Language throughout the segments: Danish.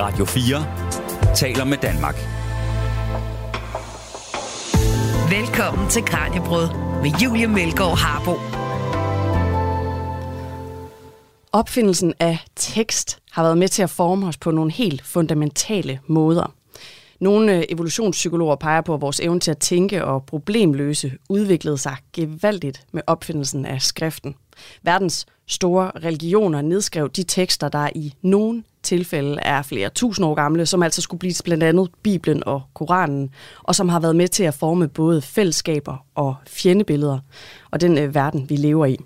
Radio 4 taler med Danmark. Velkommen til Kranjebrød med Julie Melgaard Harbo. Opfindelsen af tekst har været med til at forme os på nogle helt fundamentale måder. Nogle øh, evolutionspsykologer peger på, at vores evne til at tænke og problemløse udviklede sig gevaldigt med opfindelsen af skriften. Verdens store religioner nedskrev de tekster, der i nogle tilfælde er flere tusind år gamle, som altså skulle blive blandt andet Bibelen og Koranen, og som har været med til at forme både fællesskaber og fjendebilleder, og den øh, verden, vi lever i.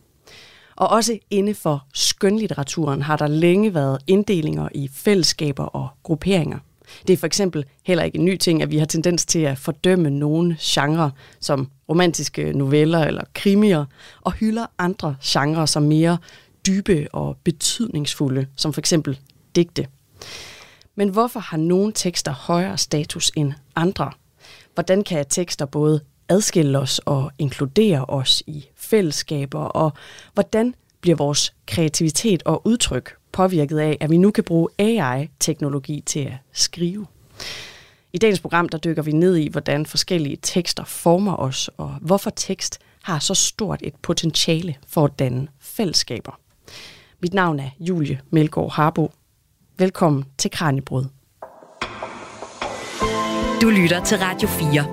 Og også inde for skønlitteraturen har der længe været inddelinger i fællesskaber og grupperinger. Det er for eksempel heller ikke en ny ting, at vi har tendens til at fordømme nogle genrer som romantiske noveller eller krimier, og hylder andre genrer som mere dybe og betydningsfulde, som for eksempel digte. Men hvorfor har nogle tekster højere status end andre? Hvordan kan tekster både adskille os og inkludere os i fællesskaber, og hvordan bliver vores kreativitet og udtryk påvirket af, at vi nu kan bruge AI-teknologi til at skrive. I dagens program der dykker vi ned i, hvordan forskellige tekster former os, og hvorfor tekst har så stort et potentiale for at danne fællesskaber. Mit navn er Julie Melgaard Harbo. Velkommen til Kranjebrud. Du lytter til Radio 4.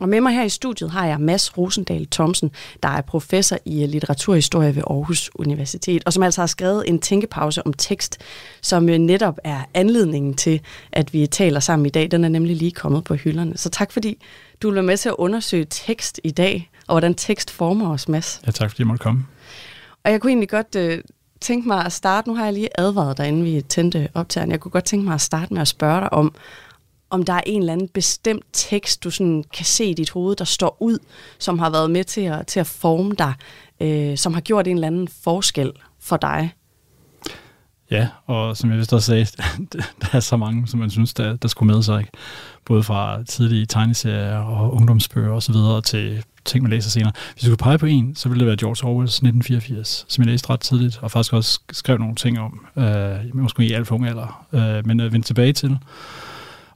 Og med mig her i studiet har jeg Mads Rosendal Thomsen, der er professor i litteraturhistorie ved Aarhus Universitet, og som altså har skrevet en tænkepause om tekst, som netop er anledningen til, at vi taler sammen i dag. Den er nemlig lige kommet på hylderne. Så tak fordi du vil være med til at undersøge tekst i dag, og hvordan tekst former os, Mads. Ja, tak fordi jeg måtte komme. Og jeg kunne egentlig godt øh, tænke mig at starte, nu har jeg lige advaret dig, inden vi tændte optageren, jeg kunne godt tænke mig at starte med at spørge dig om, om der er en eller anden bestemt tekst, du sådan kan se i dit hoved, der står ud, som har været med til at, til at forme dig, øh, som har gjort en eller anden forskel for dig. Ja, og som jeg vist også sagde, der er så mange, som man synes, der, der skulle med sig. Ikke? Både fra tidlige tegneserier og ungdomsbøger osv. til ting, man læser senere. Hvis du kunne pege på en, så ville det være George Orwells 1984, som jeg læste ret tidligt, og faktisk også skrev nogle ting om, øh, måske i alt for ung alder, øh, men øh, vendte tilbage til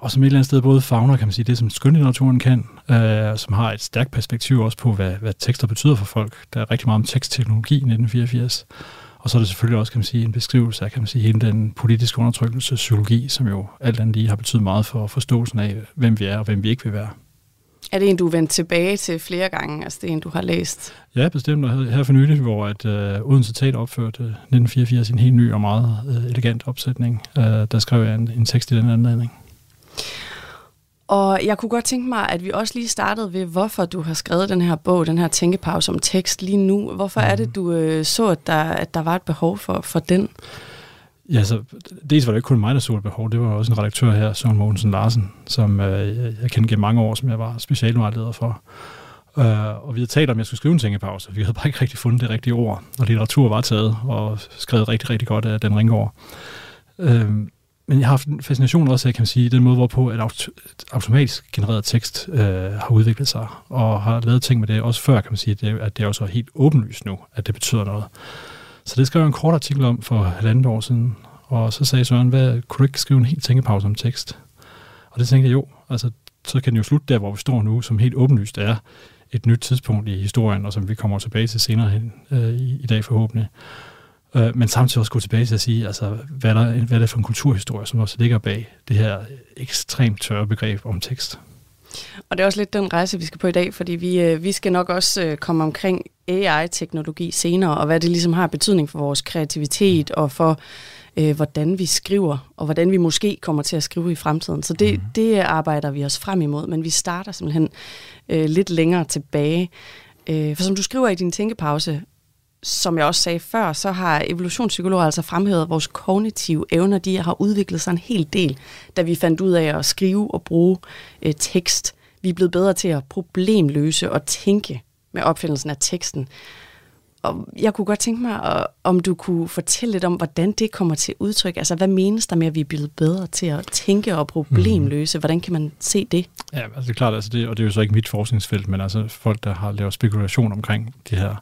og som et eller andet sted både fagner, kan man sige, det som skønlitteraturen kan, øh, som har et stærkt perspektiv også på, hvad, hvad tekster betyder for folk. Der er rigtig meget om tekstteknologi i 1984. Og så er det selvfølgelig også, kan man sige, en beskrivelse af, kan man sige, hele den politiske undertrykkelse, psykologi, som jo alt andet lige har betydet meget for forståelsen af, hvem vi er og hvem vi ikke vil være. Er det en, du er vendt tilbage til flere gange? Altså det er en, du har læst? Ja, bestemt. Og her for nylig, hvor at, uh, Odense Teater opførte 1984 en helt ny og meget uh, elegant opsætning, uh, der skrev jeg en, en tekst i den anledning. Og jeg kunne godt tænke mig, at vi også lige startede ved, hvorfor du har skrevet den her bog, den her tænkepause om tekst lige nu. Hvorfor er det, mm. du øh, så, at der, at der var et behov for, for den? Ja, så dels var det ikke kun mig, der så et behov. Det var også en redaktør her, Søren Mogensen Larsen, som øh, jeg kendte gennem mange år, som jeg var specialvejleder for. Uh, og vi havde talt om, at jeg skulle skrive en tænkepause. Vi havde bare ikke rigtig fundet det rigtige ord, og litteratur var taget og skrevet rigtig, rigtig godt af den ringård. Uh, men jeg har haft en fascination også af, kan man sige, den måde, hvorpå at automatisk genereret tekst øh, har udviklet sig, og har lavet ting med det også før, kan man sige, at det, at det er også helt åbenlyst nu, at det betyder noget. Så det skrev jeg en kort artikel om for halvandet år siden, og så sagde Søren, hvad, kunne du ikke skrive en helt tænkepause om tekst? Og det tænkte jeg jo, altså så kan den jo slutte der, hvor vi står nu, som helt åbenlyst er et nyt tidspunkt i historien, og som vi kommer tilbage til senere hen øh, i, i dag forhåbentlig. Øh, men samtidig også gå tilbage til at sige, altså, hvad, er der, hvad er det for en kulturhistorie, som også ligger bag det her ekstremt tørre begreb om tekst. Og det er også lidt den rejse, vi skal på i dag, fordi vi, øh, vi skal nok også øh, komme omkring AI-teknologi senere, og hvad det ligesom har betydning for vores kreativitet og for, øh, hvordan vi skriver, og hvordan vi måske kommer til at skrive i fremtiden. Så det, mm. det arbejder vi os frem imod, men vi starter simpelthen øh, lidt længere tilbage. Øh, for som du skriver i din tænkepause, som jeg også sagde før, så har evolutionspsykologer altså fremhævet, at vores kognitive evner, de har udviklet sig en hel del, da vi fandt ud af at skrive og bruge øh, tekst. Vi er blevet bedre til at problemløse og tænke med opfindelsen af teksten. Og jeg kunne godt tænke mig, om du kunne fortælle lidt om, hvordan det kommer til udtryk. Altså, hvad menes der med, at vi er blevet bedre til at tænke og problemløse? Hvordan kan man se det? Ja, altså det er klart, altså det, og det er jo så ikke mit forskningsfelt, men altså folk, der har lavet spekulation omkring det her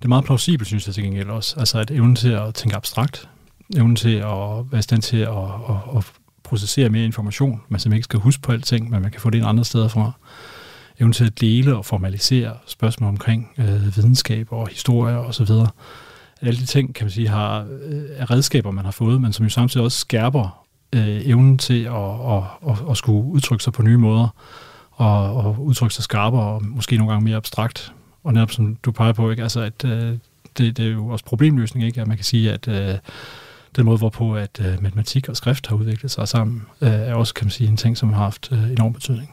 det er meget plausibelt, synes jeg til gengæld også. Altså at evne til at tænke abstrakt, evnen til at være i stand til at, at, at processere mere information, man simpelthen ikke skal huske på alting, men man kan få det ind andre steder fra. Evnen til at dele og formalisere spørgsmål omkring øh, videnskab og historie og så videre. Alle de ting, kan man sige, har, øh, er redskaber, man har fået, men som jo samtidig også skærper øh, evnen til at, at, at, at skulle udtrykke sig på nye måder, og, og udtrykke sig skarpere og måske nogle gange mere abstrakt. Og netop som du peger på, ikke? Altså, at øh, det, det er jo også problemløsning, ikke? at man kan sige, at øh, den måde, hvorpå at øh, matematik og skrift har udviklet sig sammen, øh, er også kan man sige, en ting, som har haft øh, enorm betydning.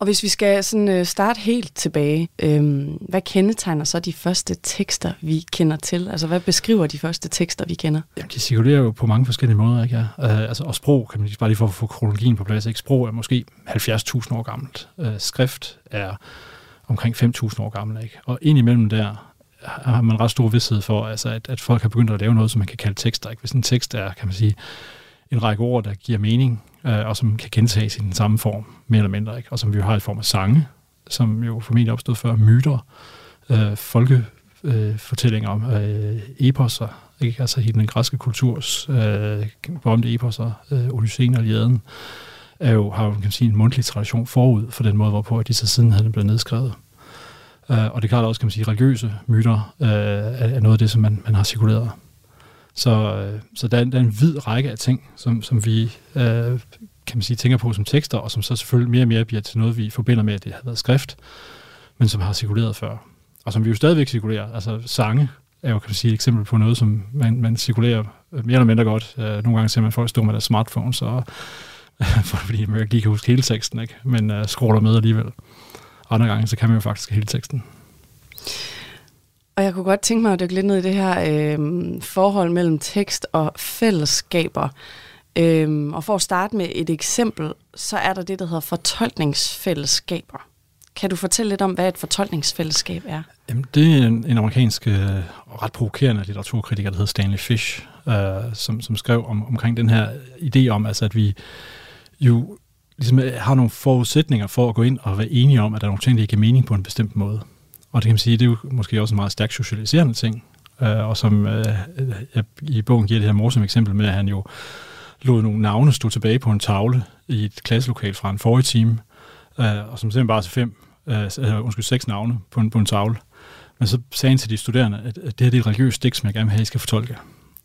Og hvis vi skal sådan øh, starte helt tilbage, øh, hvad kendetegner så de første tekster, vi kender til? Altså, hvad beskriver de første tekster, vi kender? Jamen, de cirkulerer jo på mange forskellige måder, ikke? Ja. Uh, altså, og sprog, kan man bare lige for at få kronologien på plads, ikke? Sprog er måske 70.000 år gammelt. Uh, skrift er omkring 5.000 år gammel. ikke? Og indimellem der har man ret stor vidsthed for, altså, at, at folk har begyndt at lave noget, som man kan kalde tekster. Ikke? Hvis en tekst er, kan man sige, en række ord, der giver mening, øh, og som kan gentages i den samme form, mere eller mindre, ikke? og som vi jo har i form af sange, som jo formentlig opstod før, myter, øh, folkefortællinger øh, om øh, eposer, ikke? altså hele den græske kulturs øh, berømte eposer, øh, Odysseen og Iliaden, er jo, har jo kan man sige, en mundtlig tradition forud for den måde, hvorpå de så siden havde blevet nedskrevet. Øh, og det er klart også, kan man sige, religiøse myter øh, er noget af det, som man, man har cirkuleret. Så, øh, så der, er, der er en vid række af ting, som, som vi øh, kan man sige, tænker på som tekster, og som så selvfølgelig mere og mere bliver til noget, vi forbinder med, at det har været skrift, men som har cirkuleret før. Og som vi jo stadigvæk cirkulerer. Altså sange er jo, kan man sige, et eksempel på noget, som man, man cirkulerer mere eller mindre godt. Øh, nogle gange ser man folk stå med deres smartphones, og, fordi man ikke lige kan huske hele teksten, ikke? men uh, scroller med alligevel. Andre gange, så kan man jo faktisk hele teksten. Og jeg kunne godt tænke mig at dykke lidt ned i det her øh, forhold mellem tekst og fællesskaber. Øh, og for at starte med et eksempel, så er der det, der hedder fortolkningsfællesskaber. Kan du fortælle lidt om, hvad et fortolkningsfællesskab er? Jamen, det er en, en amerikansk øh, ret provokerende litteraturkritiker, der hedder Stanley Fish, øh, som, som skrev om, omkring den her idé om, altså, at vi jo ligesom øh, har nogle forudsætninger for at gå ind og være enige om, at der er nogle ting, der giver mening på en bestemt måde. Og det kan man sige, det er jo måske også en meget stærkt socialiserende ting, øh, og som øh, jeg i bogen giver det her morsomme eksempel med, at han jo lod nogle navne stå tilbage på en tavle i et klasselokal fra en forrige time, øh, og som simpelthen bare til fem, øh, øh, undskyld, seks navne på en, på en tavle. Men så sagde han til de studerende, at, at det her det er et religiøst stik, som jeg gerne vil have, at I skal fortolke.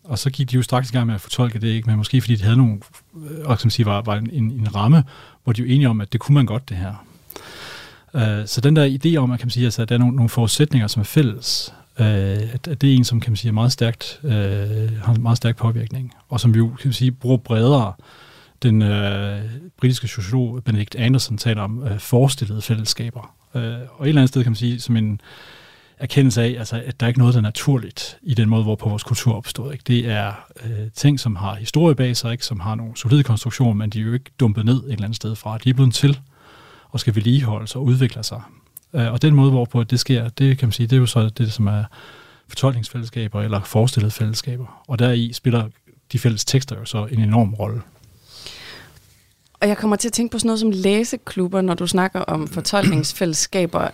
Og så gik de jo straks i gang med at fortolke det, ikke? men måske fordi de havde nogle, og som siger, var, var en, en ramme, hvor de var enige om, at det kunne man godt, det her. Uh, så den der idé om, at, kan man sige, altså, at der er nogle, nogle forudsætninger, som er fælles, uh, at, at det er en, som kan man sige, er meget stærkt, øh, har en meget stærk påvirkning, og som vi jo kan man sige, bruger bredere. Den øh, britiske sociolog Benedict Anderson taler om øh, forestillede fællesskaber. Øh, og et eller andet sted kan man sige, som en erkendelse af, altså, at der er ikke noget, der er naturligt i den måde, hvorpå vores kultur opstod. Ikke? Det er øh, ting, som har historie bag sig, ikke? som har nogle solide konstruktioner, men de er jo ikke dumpet ned et eller andet sted fra. De er blevet til og skal vedligeholdes og udvikle sig. Øh, og den måde, hvorpå det sker, det kan man sige, det er jo så det, som er fortolkningsfællesskaber eller forestillede fællesskaber. Og deri spiller de fælles tekster jo så en enorm rolle. Og jeg kommer til at tænke på sådan noget som læseklubber, når du snakker om fortolkningsfællesskaber.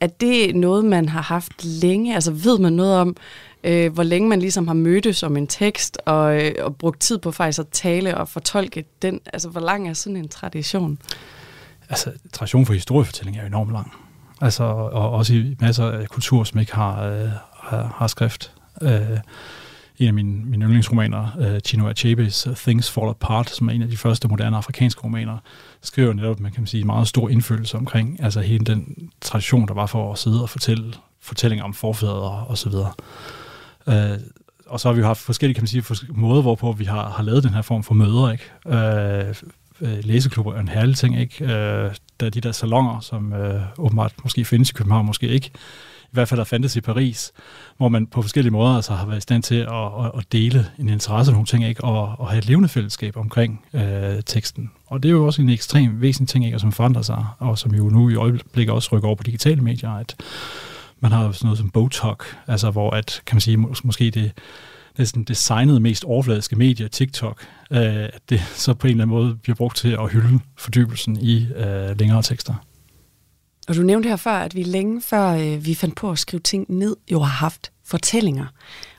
Er det noget, man har haft længe? Altså ved man noget om, øh, hvor længe man ligesom har mødtes om en tekst og, øh, og brugt tid på faktisk at tale og fortolke den? Altså hvor lang er sådan en tradition? Altså, tradition for historiefortælling er jo enormt lang. Altså, og også i masser af kulturer, som ikke har, øh, har, har skrift. Øh, en af mine, mine yndlingsromaner, øh, uh, Chinua Achebes Things Fall Apart, som er en af de første moderne afrikanske romaner, skriver netop, man kan sige, meget stor indfølelse omkring altså hele den tradition, der var for at sidde og fortælle fortællinger om forfædre og så videre. Uh, og så har vi jo haft forskellige kan man sige, måder, hvorpå vi har, har lavet den her form for møder. Ikke? Uh, læseklubber er en herlig ting. Ikke? Uh, der er de der salonger, som uh, åbenbart måske findes i København, måske ikke hvert fald der fandtes i Paris, hvor man på forskellige måder altså, har været i stand til at, at, at dele en interesse i nogle ting, ikke? Og, og have et levende fællesskab omkring øh, teksten. Og det er jo også en ekstrem væsentlig ting, ikke? som forandrer sig, og som jo nu i øjeblikket også rykker over på digitale medier, at man har sådan noget som Botok, altså hvor at, kan man sige, mås- måske det næsten designede mest overfladiske medier, TikTok, øh, at det så på en eller anden måde bliver brugt til at hylde fordybelsen i øh, længere tekster. Og du nævnte her før, at vi længe før øh, vi fandt på at skrive ting ned, jo har haft fortællinger.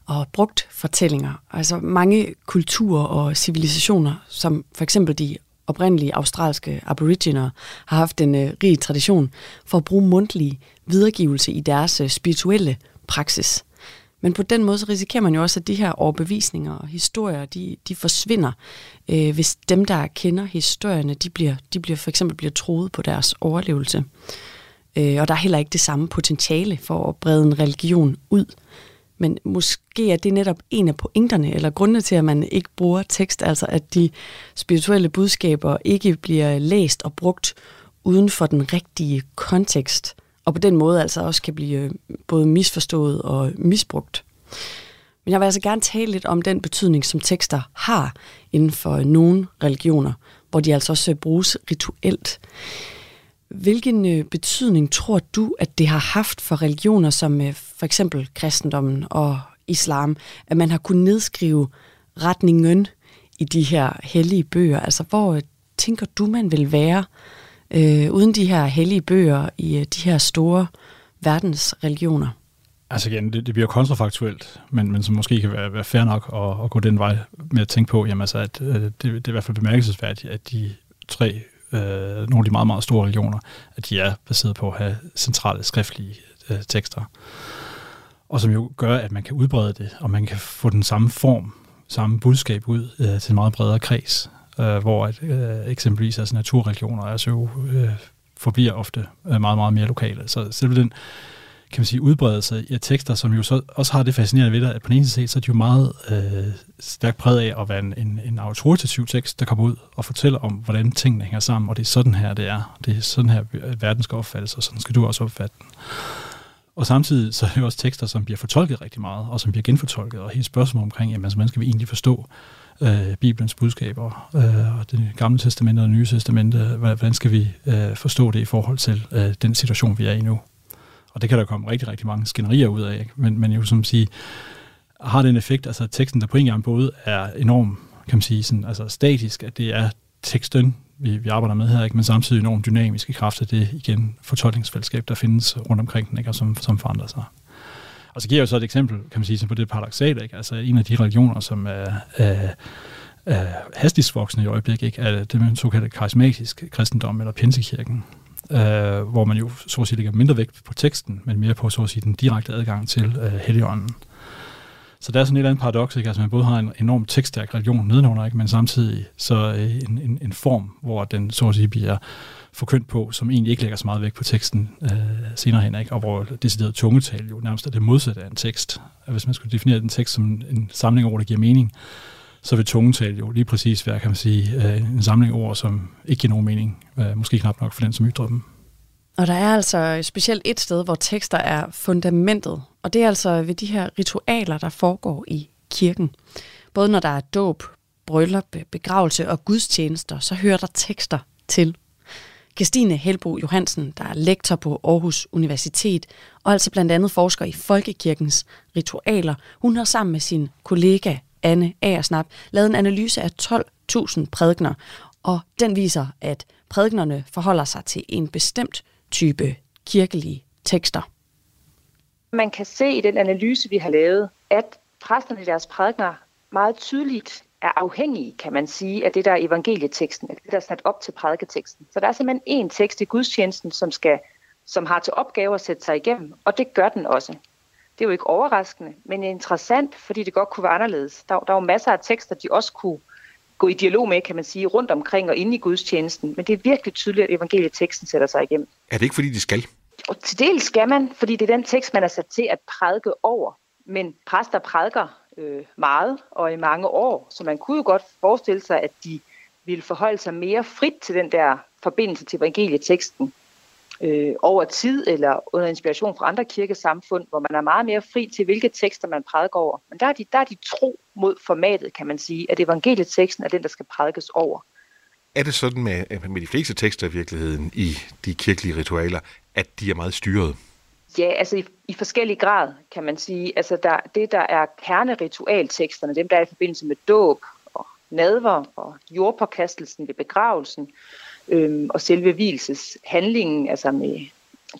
og brugt fortællinger. Altså mange kulturer og civilisationer, som for eksempel de oprindelige australske aboriginer, har haft en øh, rig tradition for at bruge mundtlig videregivelse i deres øh, spirituelle praksis. Men på den måde så risikerer man jo også, at de her overbevisninger og historier, de, de forsvinder, øh, hvis dem, der kender historierne, de bliver, de bliver for eksempel bliver troet på deres overlevelse. Øh, og der er heller ikke det samme potentiale for at brede en religion ud. Men måske er det netop en af pointerne, eller grundene til, at man ikke bruger tekst, altså at de spirituelle budskaber ikke bliver læst og brugt uden for den rigtige kontekst, og på den måde altså også kan blive øh, både misforstået og misbrugt. Men jeg vil altså gerne tale lidt om den betydning, som tekster har inden for nogle religioner, hvor de altså også bruges rituelt. Hvilken øh, betydning tror du, at det har haft for religioner som øh, for eksempel kristendommen og islam, at man har kunnet nedskrive retningen i de her hellige bøger? Altså, hvor øh, tænker du, man vil være øh, uden de her hellige bøger i øh, de her store verdensreligioner? Altså igen, det, det bliver kontrafaktuelt, men, men som måske kan være, være fair nok at, at gå den vej med at tænke på, jamen altså, at øh, det, det er i hvert fald bemærkelsesværdigt, at de tre øh, nogle af de meget, meget store religioner, at de er baseret på at have centrale skriftlige øh, tekster. Og som jo gør, at man kan udbrede det, og man kan få den samme form, samme budskab ud øh, til en meget bredere kreds, øh, hvor at, øh, eksempelvis altså naturreligioner altså jo øh, forbliver ofte øh, meget, meget mere lokale. Så selv den kan man sige, udbredelse af tekster, som jo så også har det fascinerende ved det, at på den ene side, så er de jo meget øh, stærkt præget af at være en, en, en autoritativ tekst, der kommer ud og fortæller om, hvordan tingene hænger sammen, og det er sådan her, det er. Det er sådan her, verden skal opfattes, og sådan skal du også opfatte den. Og samtidig så er det jo også tekster, som bliver fortolket rigtig meget, og som bliver genfortolket, og hele spørgsmålet omkring, jamen, altså, hvordan skal vi egentlig forstå øh, Bibelens budskaber, øh, og det gamle testamente og det nye testamente, hvordan skal vi øh, forstå det i forhold til øh, den situation, vi er i nu? Og det kan der komme rigtig, rigtig mange skænderier ud af. Ikke? Men, men jo som sige, har den effekt, altså teksten, der på en gang både er enorm, kan man sige, sådan, altså statisk, at det er teksten, vi, vi arbejder med her, ikke? men samtidig enormt dynamiske kræfter, det igen fortolkningsfællesskab, der findes rundt omkring den, ikke? Og som, som forandrer sig. Og så giver jeg så et eksempel, kan man sige, på det paradoxale, ikke? altså en af de religioner, som er, er, er hastigst voksende i øjeblikket, ikke? er det man såkaldte karismatisk kristendom, eller pinsekirken, øh, hvor man jo så at sige lægger mindre vægt på teksten, men mere på så at sige den direkte adgang til øh, Helligånden. Så der er sådan et eller andet paradoks, ikke? Altså man både har en enorm tekststærk religion nedenunder, ikke? men samtidig så øh, en, en, en form, hvor den så at sige bliver forkyndt på, som egentlig ikke lægger så meget vægt på teksten øh, senere hen, ikke? og hvor decideret tungetal jo nærmest er det modsatte af en tekst. Hvis man skulle definere den tekst som en samling af ord, der giver mening, så vil tungetal jo lige præcis være, kan man sige, øh, en samling ord, som ikke giver nogen mening. Øh, måske knap nok for den, som ytrer dem. Og der er altså specielt et sted, hvor tekster er fundamentet, og det er altså ved de her ritualer, der foregår i kirken. Både når der er dåb, bryllup, begravelse og gudstjenester, så hører der tekster til. Christine Helbro Johansen, der er lektor på Aarhus Universitet, og altså blandt andet forsker i folkekirkens ritualer, hun har sammen med sin kollega Anne Aersnap lavet en analyse af 12.000 prædikner, og den viser, at prædiknerne forholder sig til en bestemt type kirkelige tekster. Man kan se i den analyse, vi har lavet, at præsterne i deres prædikner meget tydeligt er afhængige, kan man sige, af det, der er evangelieteksten, af det, der er sat op til prædiketeksten. Så der er simpelthen en tekst i gudstjenesten, som, skal, som har til opgave at sætte sig igennem, og det gør den også. Det er jo ikke overraskende, men interessant, fordi det godt kunne være anderledes. Der, der er jo masser af tekster, de også kunne gå i dialog med, kan man sige, rundt omkring og inde i gudstjenesten. Men det er virkelig tydeligt, at evangelieteksten sætter sig igennem. Er det ikke, fordi de skal? Og til del skal man, fordi det er den tekst, man er sat til at prædike over. Men præster prædiker øh, meget og i mange år, så man kunne jo godt forestille sig, at de ville forholde sig mere frit til den der forbindelse til evangelieteksten, øh, over tid eller under inspiration fra andre kirkesamfund, hvor man er meget mere fri til, hvilke tekster man prædiker over. Men der er de, der er de tro mod formatet, kan man sige, at evangelieteksten er den, der skal prædikes over. Er det sådan med, med de fleste tekster i virkeligheden i de kirkelige ritualer, at de er meget styret? Ja, altså i, i forskellig grad, kan man sige. Altså der, det, der er kerneritualteksterne, dem der er i forbindelse med dåb og nadver og jordpåkastelsen ved begravelsen, øhm, og selve hvileseshandlingen, altså med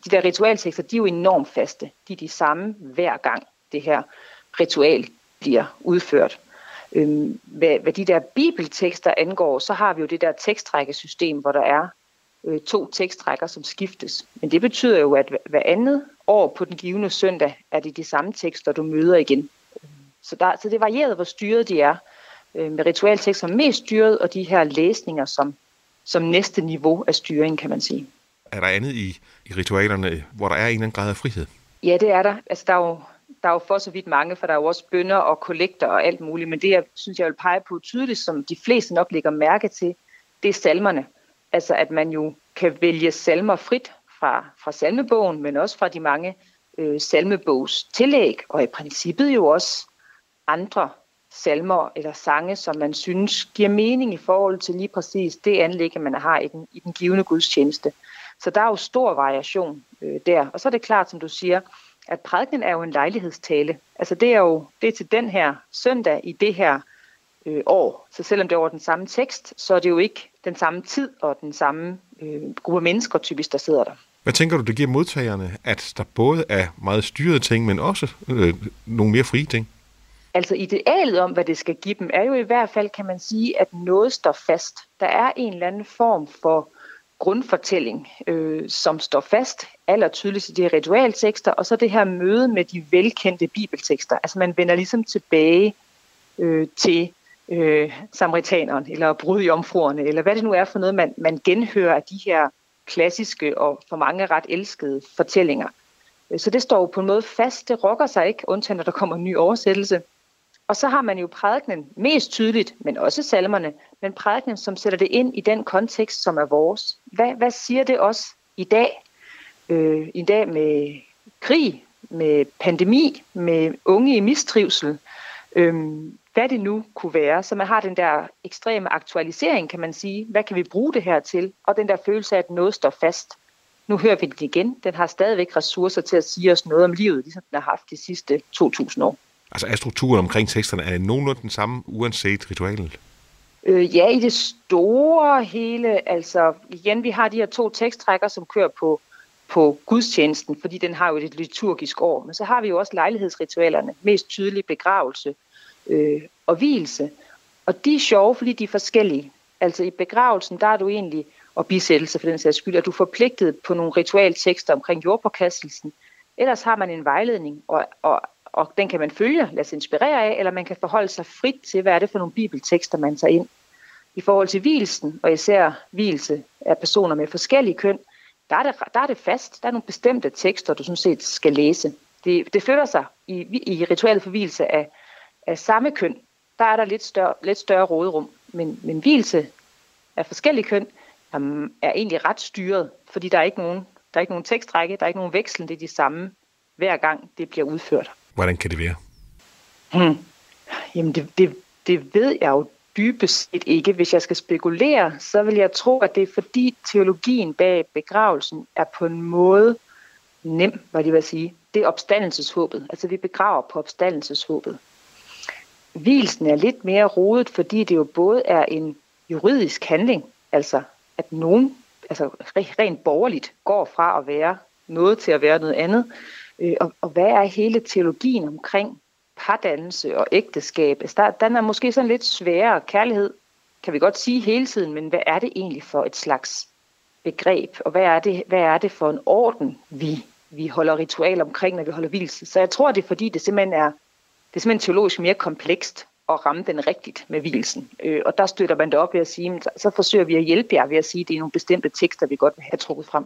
de der ritualtekster, de er jo enormt faste. De er de samme hver gang, det her ritual bliver udført. Øhm, hvad, hvad de der bibeltekster angår, så har vi jo det der tekstrækkesystem, hvor der er øh, to tekstrækker, som skiftes. Men det betyder jo, at hver andet år på den givende søndag, er det de samme tekster, du møder igen. Så, der, så det varierer, hvor styret de er. Øh, med ritualtekster mest styret, og de her læsninger som, som næste niveau af styring, kan man sige. Er der andet i, i ritualerne, hvor der er en eller anden grad af frihed? Ja, det er der. Altså, der er jo, der er jo for så vidt mange, for der er jo også bønder og kollekter og alt muligt, men det, jeg synes, jeg vil pege på tydeligt, som de fleste nok lægger mærke til, det er salmerne. Altså, at man jo kan vælge salmer frit fra, fra salmebogen, men også fra de mange øh, salmebogs tillæg, og i princippet jo også andre salmer eller sange, som man synes giver mening i forhold til lige præcis det anlæg, man har i den, i den givende gudstjeneste. Så der er jo stor variation øh, der. Og så er det klart, som du siger, at prædiken er jo en lejlighedstale. Altså det er jo det er til den her søndag i det her øh, år. Så selvom det er over den samme tekst, så er det jo ikke den samme tid og den samme øh, gruppe mennesker typisk, der sidder der. Hvad tænker du, det giver modtagerne, at der både er meget styrede ting, men også øh, nogle mere frie ting? Altså idealet om, hvad det skal give dem, er jo i hvert fald, kan man sige, at noget står fast. Der er en eller anden form for grundfortælling, øh, som står fast aller tydeligst i de her ritualtekster, og så det her møde med de velkendte bibeltekster. Altså man vender ligesom tilbage øh, til øh, samaritaneren, eller brudjomfruerne, eller hvad det nu er for noget, man, man genhører af de her klassiske og for mange ret elskede fortællinger. Så det står jo på en måde fast, det rokker sig ikke, undtagen når der kommer en ny oversættelse. Og så har man jo prædikenen mest tydeligt, men også salmerne, men prædikenen, som sætter det ind i den kontekst, som er vores. Hvad, hvad siger det os i dag? Øh, I dag med krig, med pandemi, med unge i mistrivsel, øh, hvad det nu kunne være. Så man har den der ekstreme aktualisering, kan man sige. Hvad kan vi bruge det her til? Og den der følelse af, at noget står fast. Nu hører vi det igen. Den har stadigvæk ressourcer til at sige os noget om livet, ligesom den har haft de sidste 2.000 år. Altså er strukturen omkring teksterne, er nogenlunde den samme, uanset ritualet? Øh, ja, i det store hele, altså igen, vi har de her to teksttrækker, som kører på, på gudstjenesten, fordi den har jo et liturgisk år. Men så har vi jo også lejlighedsritualerne, mest tydelig begravelse øh, og hvilelse. Og de er sjove, fordi de er forskellige. Altså i begravelsen, der er du egentlig, og bisættelse for den sags skyld, at du er forpligtet på nogle ritualtekster omkring jordpåkastelsen. Ellers har man en vejledning, og, og og den kan man følge, lade sig inspirere af, eller man kan forholde sig frit til, hvad er det for nogle bibeltekster, man tager ind. I forhold til hvilsen, og især hvilse af personer med forskellige køn, der er, det, der er det fast. Der er nogle bestemte tekster, du sådan set skal læse. Det, det flytter sig i, i ritualet for hvilse af, af samme køn. Der er der lidt større, lidt større råderum. Men, men hvilse af forskellige køn er, er egentlig ret styret, fordi der er ikke nogen, der er ikke nogen tekstrække, der er ikke nogen veksel, det er de samme hver gang det bliver udført. Hvordan kan det være? Hmm. Jamen, det, det, det ved jeg jo dybest set ikke. Hvis jeg skal spekulere, så vil jeg tro, at det er fordi teologien bag begravelsen er på en måde nem, hvad det vil sige. Det er opstandelseshåbet. Altså vi begraver på opstandelseshåbet. Hvilsen er lidt mere rodet, fordi det jo både er en juridisk handling, altså at nogen altså rent borgerligt går fra at være noget til at være noget andet, Øh, og, og hvad er hele teologien omkring pardannelse og ægteskab? Altså der, den er måske sådan lidt sværere. Kærlighed kan vi godt sige hele tiden, men hvad er det egentlig for et slags begreb? Og hvad er det, hvad er det for en orden, vi, vi holder ritual omkring, når vi holder hvilelse? Så jeg tror, det er fordi, det simpelthen er, det er simpelthen teologisk mere komplekst at ramme den rigtigt med hvilsen. Øh, og der støtter man det op ved at sige, så forsøger vi at hjælpe jer ved at sige, at det er nogle bestemte tekster, vi godt vil have trukket frem.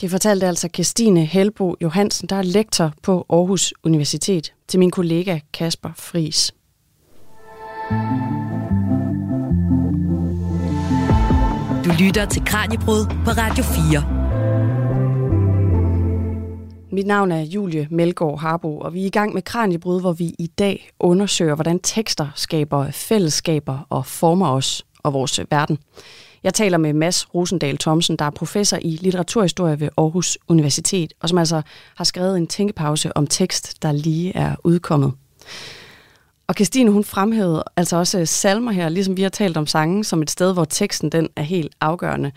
Det fortalte altså Christine Helbo Johansen, der er lektor på Aarhus Universitet, til min kollega Kasper Fris. Du lytter til Kranjebrud på Radio 4. Mit navn er Julie Melgaard Harbo, og vi er i gang med Kranjebrud, hvor vi i dag undersøger, hvordan tekster skaber fællesskaber og former os og vores verden. Jeg taler med Mads Rosendal Thomsen, der er professor i litteraturhistorie ved Aarhus Universitet, og som altså har skrevet en tænkepause om tekst, der lige er udkommet. Og Christine, hun fremhævede altså også øh, salmer her, ligesom vi har talt om sangen, som et sted, hvor teksten den er helt afgørende.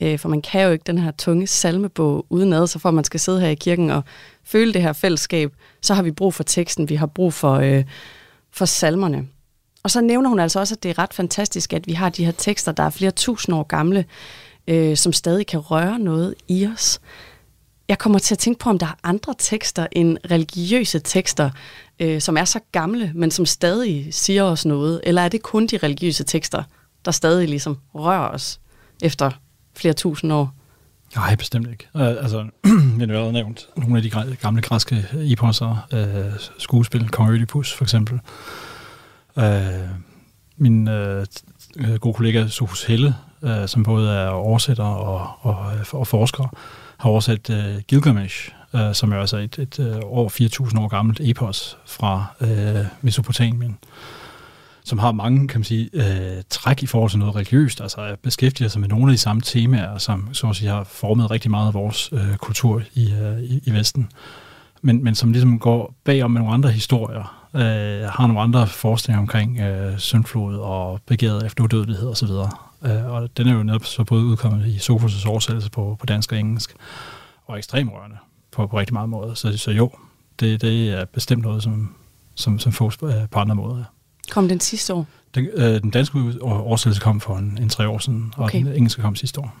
Øh, for man kan jo ikke den her tunge salmebog udenad, så for at man skal sidde her i kirken og føle det her fællesskab, så har vi brug for teksten, vi har brug for, øh, for salmerne. Og så nævner hun altså også, at det er ret fantastisk, at vi har de her tekster, der er flere tusind år gamle, øh, som stadig kan røre noget i os. Jeg kommer til at tænke på, om der er andre tekster end religiøse tekster, øh, som er så gamle, men som stadig siger os noget. Eller er det kun de religiøse tekster, der stadig ligesom rører os efter flere tusind år? Nej, bestemt ikke. Øh, altså, vi har allerede nævnt nogle af de gamle græske eposser, øh, skuespil, Kong Ødipus for eksempel. Øh, min øh, øh, gode kollega Sofus Helle, øh, som både er oversætter og, og, og forsker, har oversat øh, Gilgamesh, øh, som er altså et, et et over 4.000 år gammelt epos fra øh, Mesopotamien som har mange, kan man sige, øh, træk i forhold til noget religiøst, altså beskæftiger sig med nogle af de samme temaer, som så at sige, har formet rigtig meget af vores øh, kultur i, øh, i, i Vesten, men, men som ligesom går bagom med nogle andre historier, øh, har nogle andre forestillinger omkring øh, syndflod og begæret efter udødelighed osv. Øh, og den er jo netop så både udkommet i Sofus' oversættelse på, på dansk og engelsk, og ekstremt rørende på, på rigtig mange måder. Så, så jo, det, det er bestemt noget, som, som, som fås på, på andre måder. Kom den sidste år? Den, øh, den danske oversættelse kom for en, en tre år siden, og okay. den engelske kom sidste år.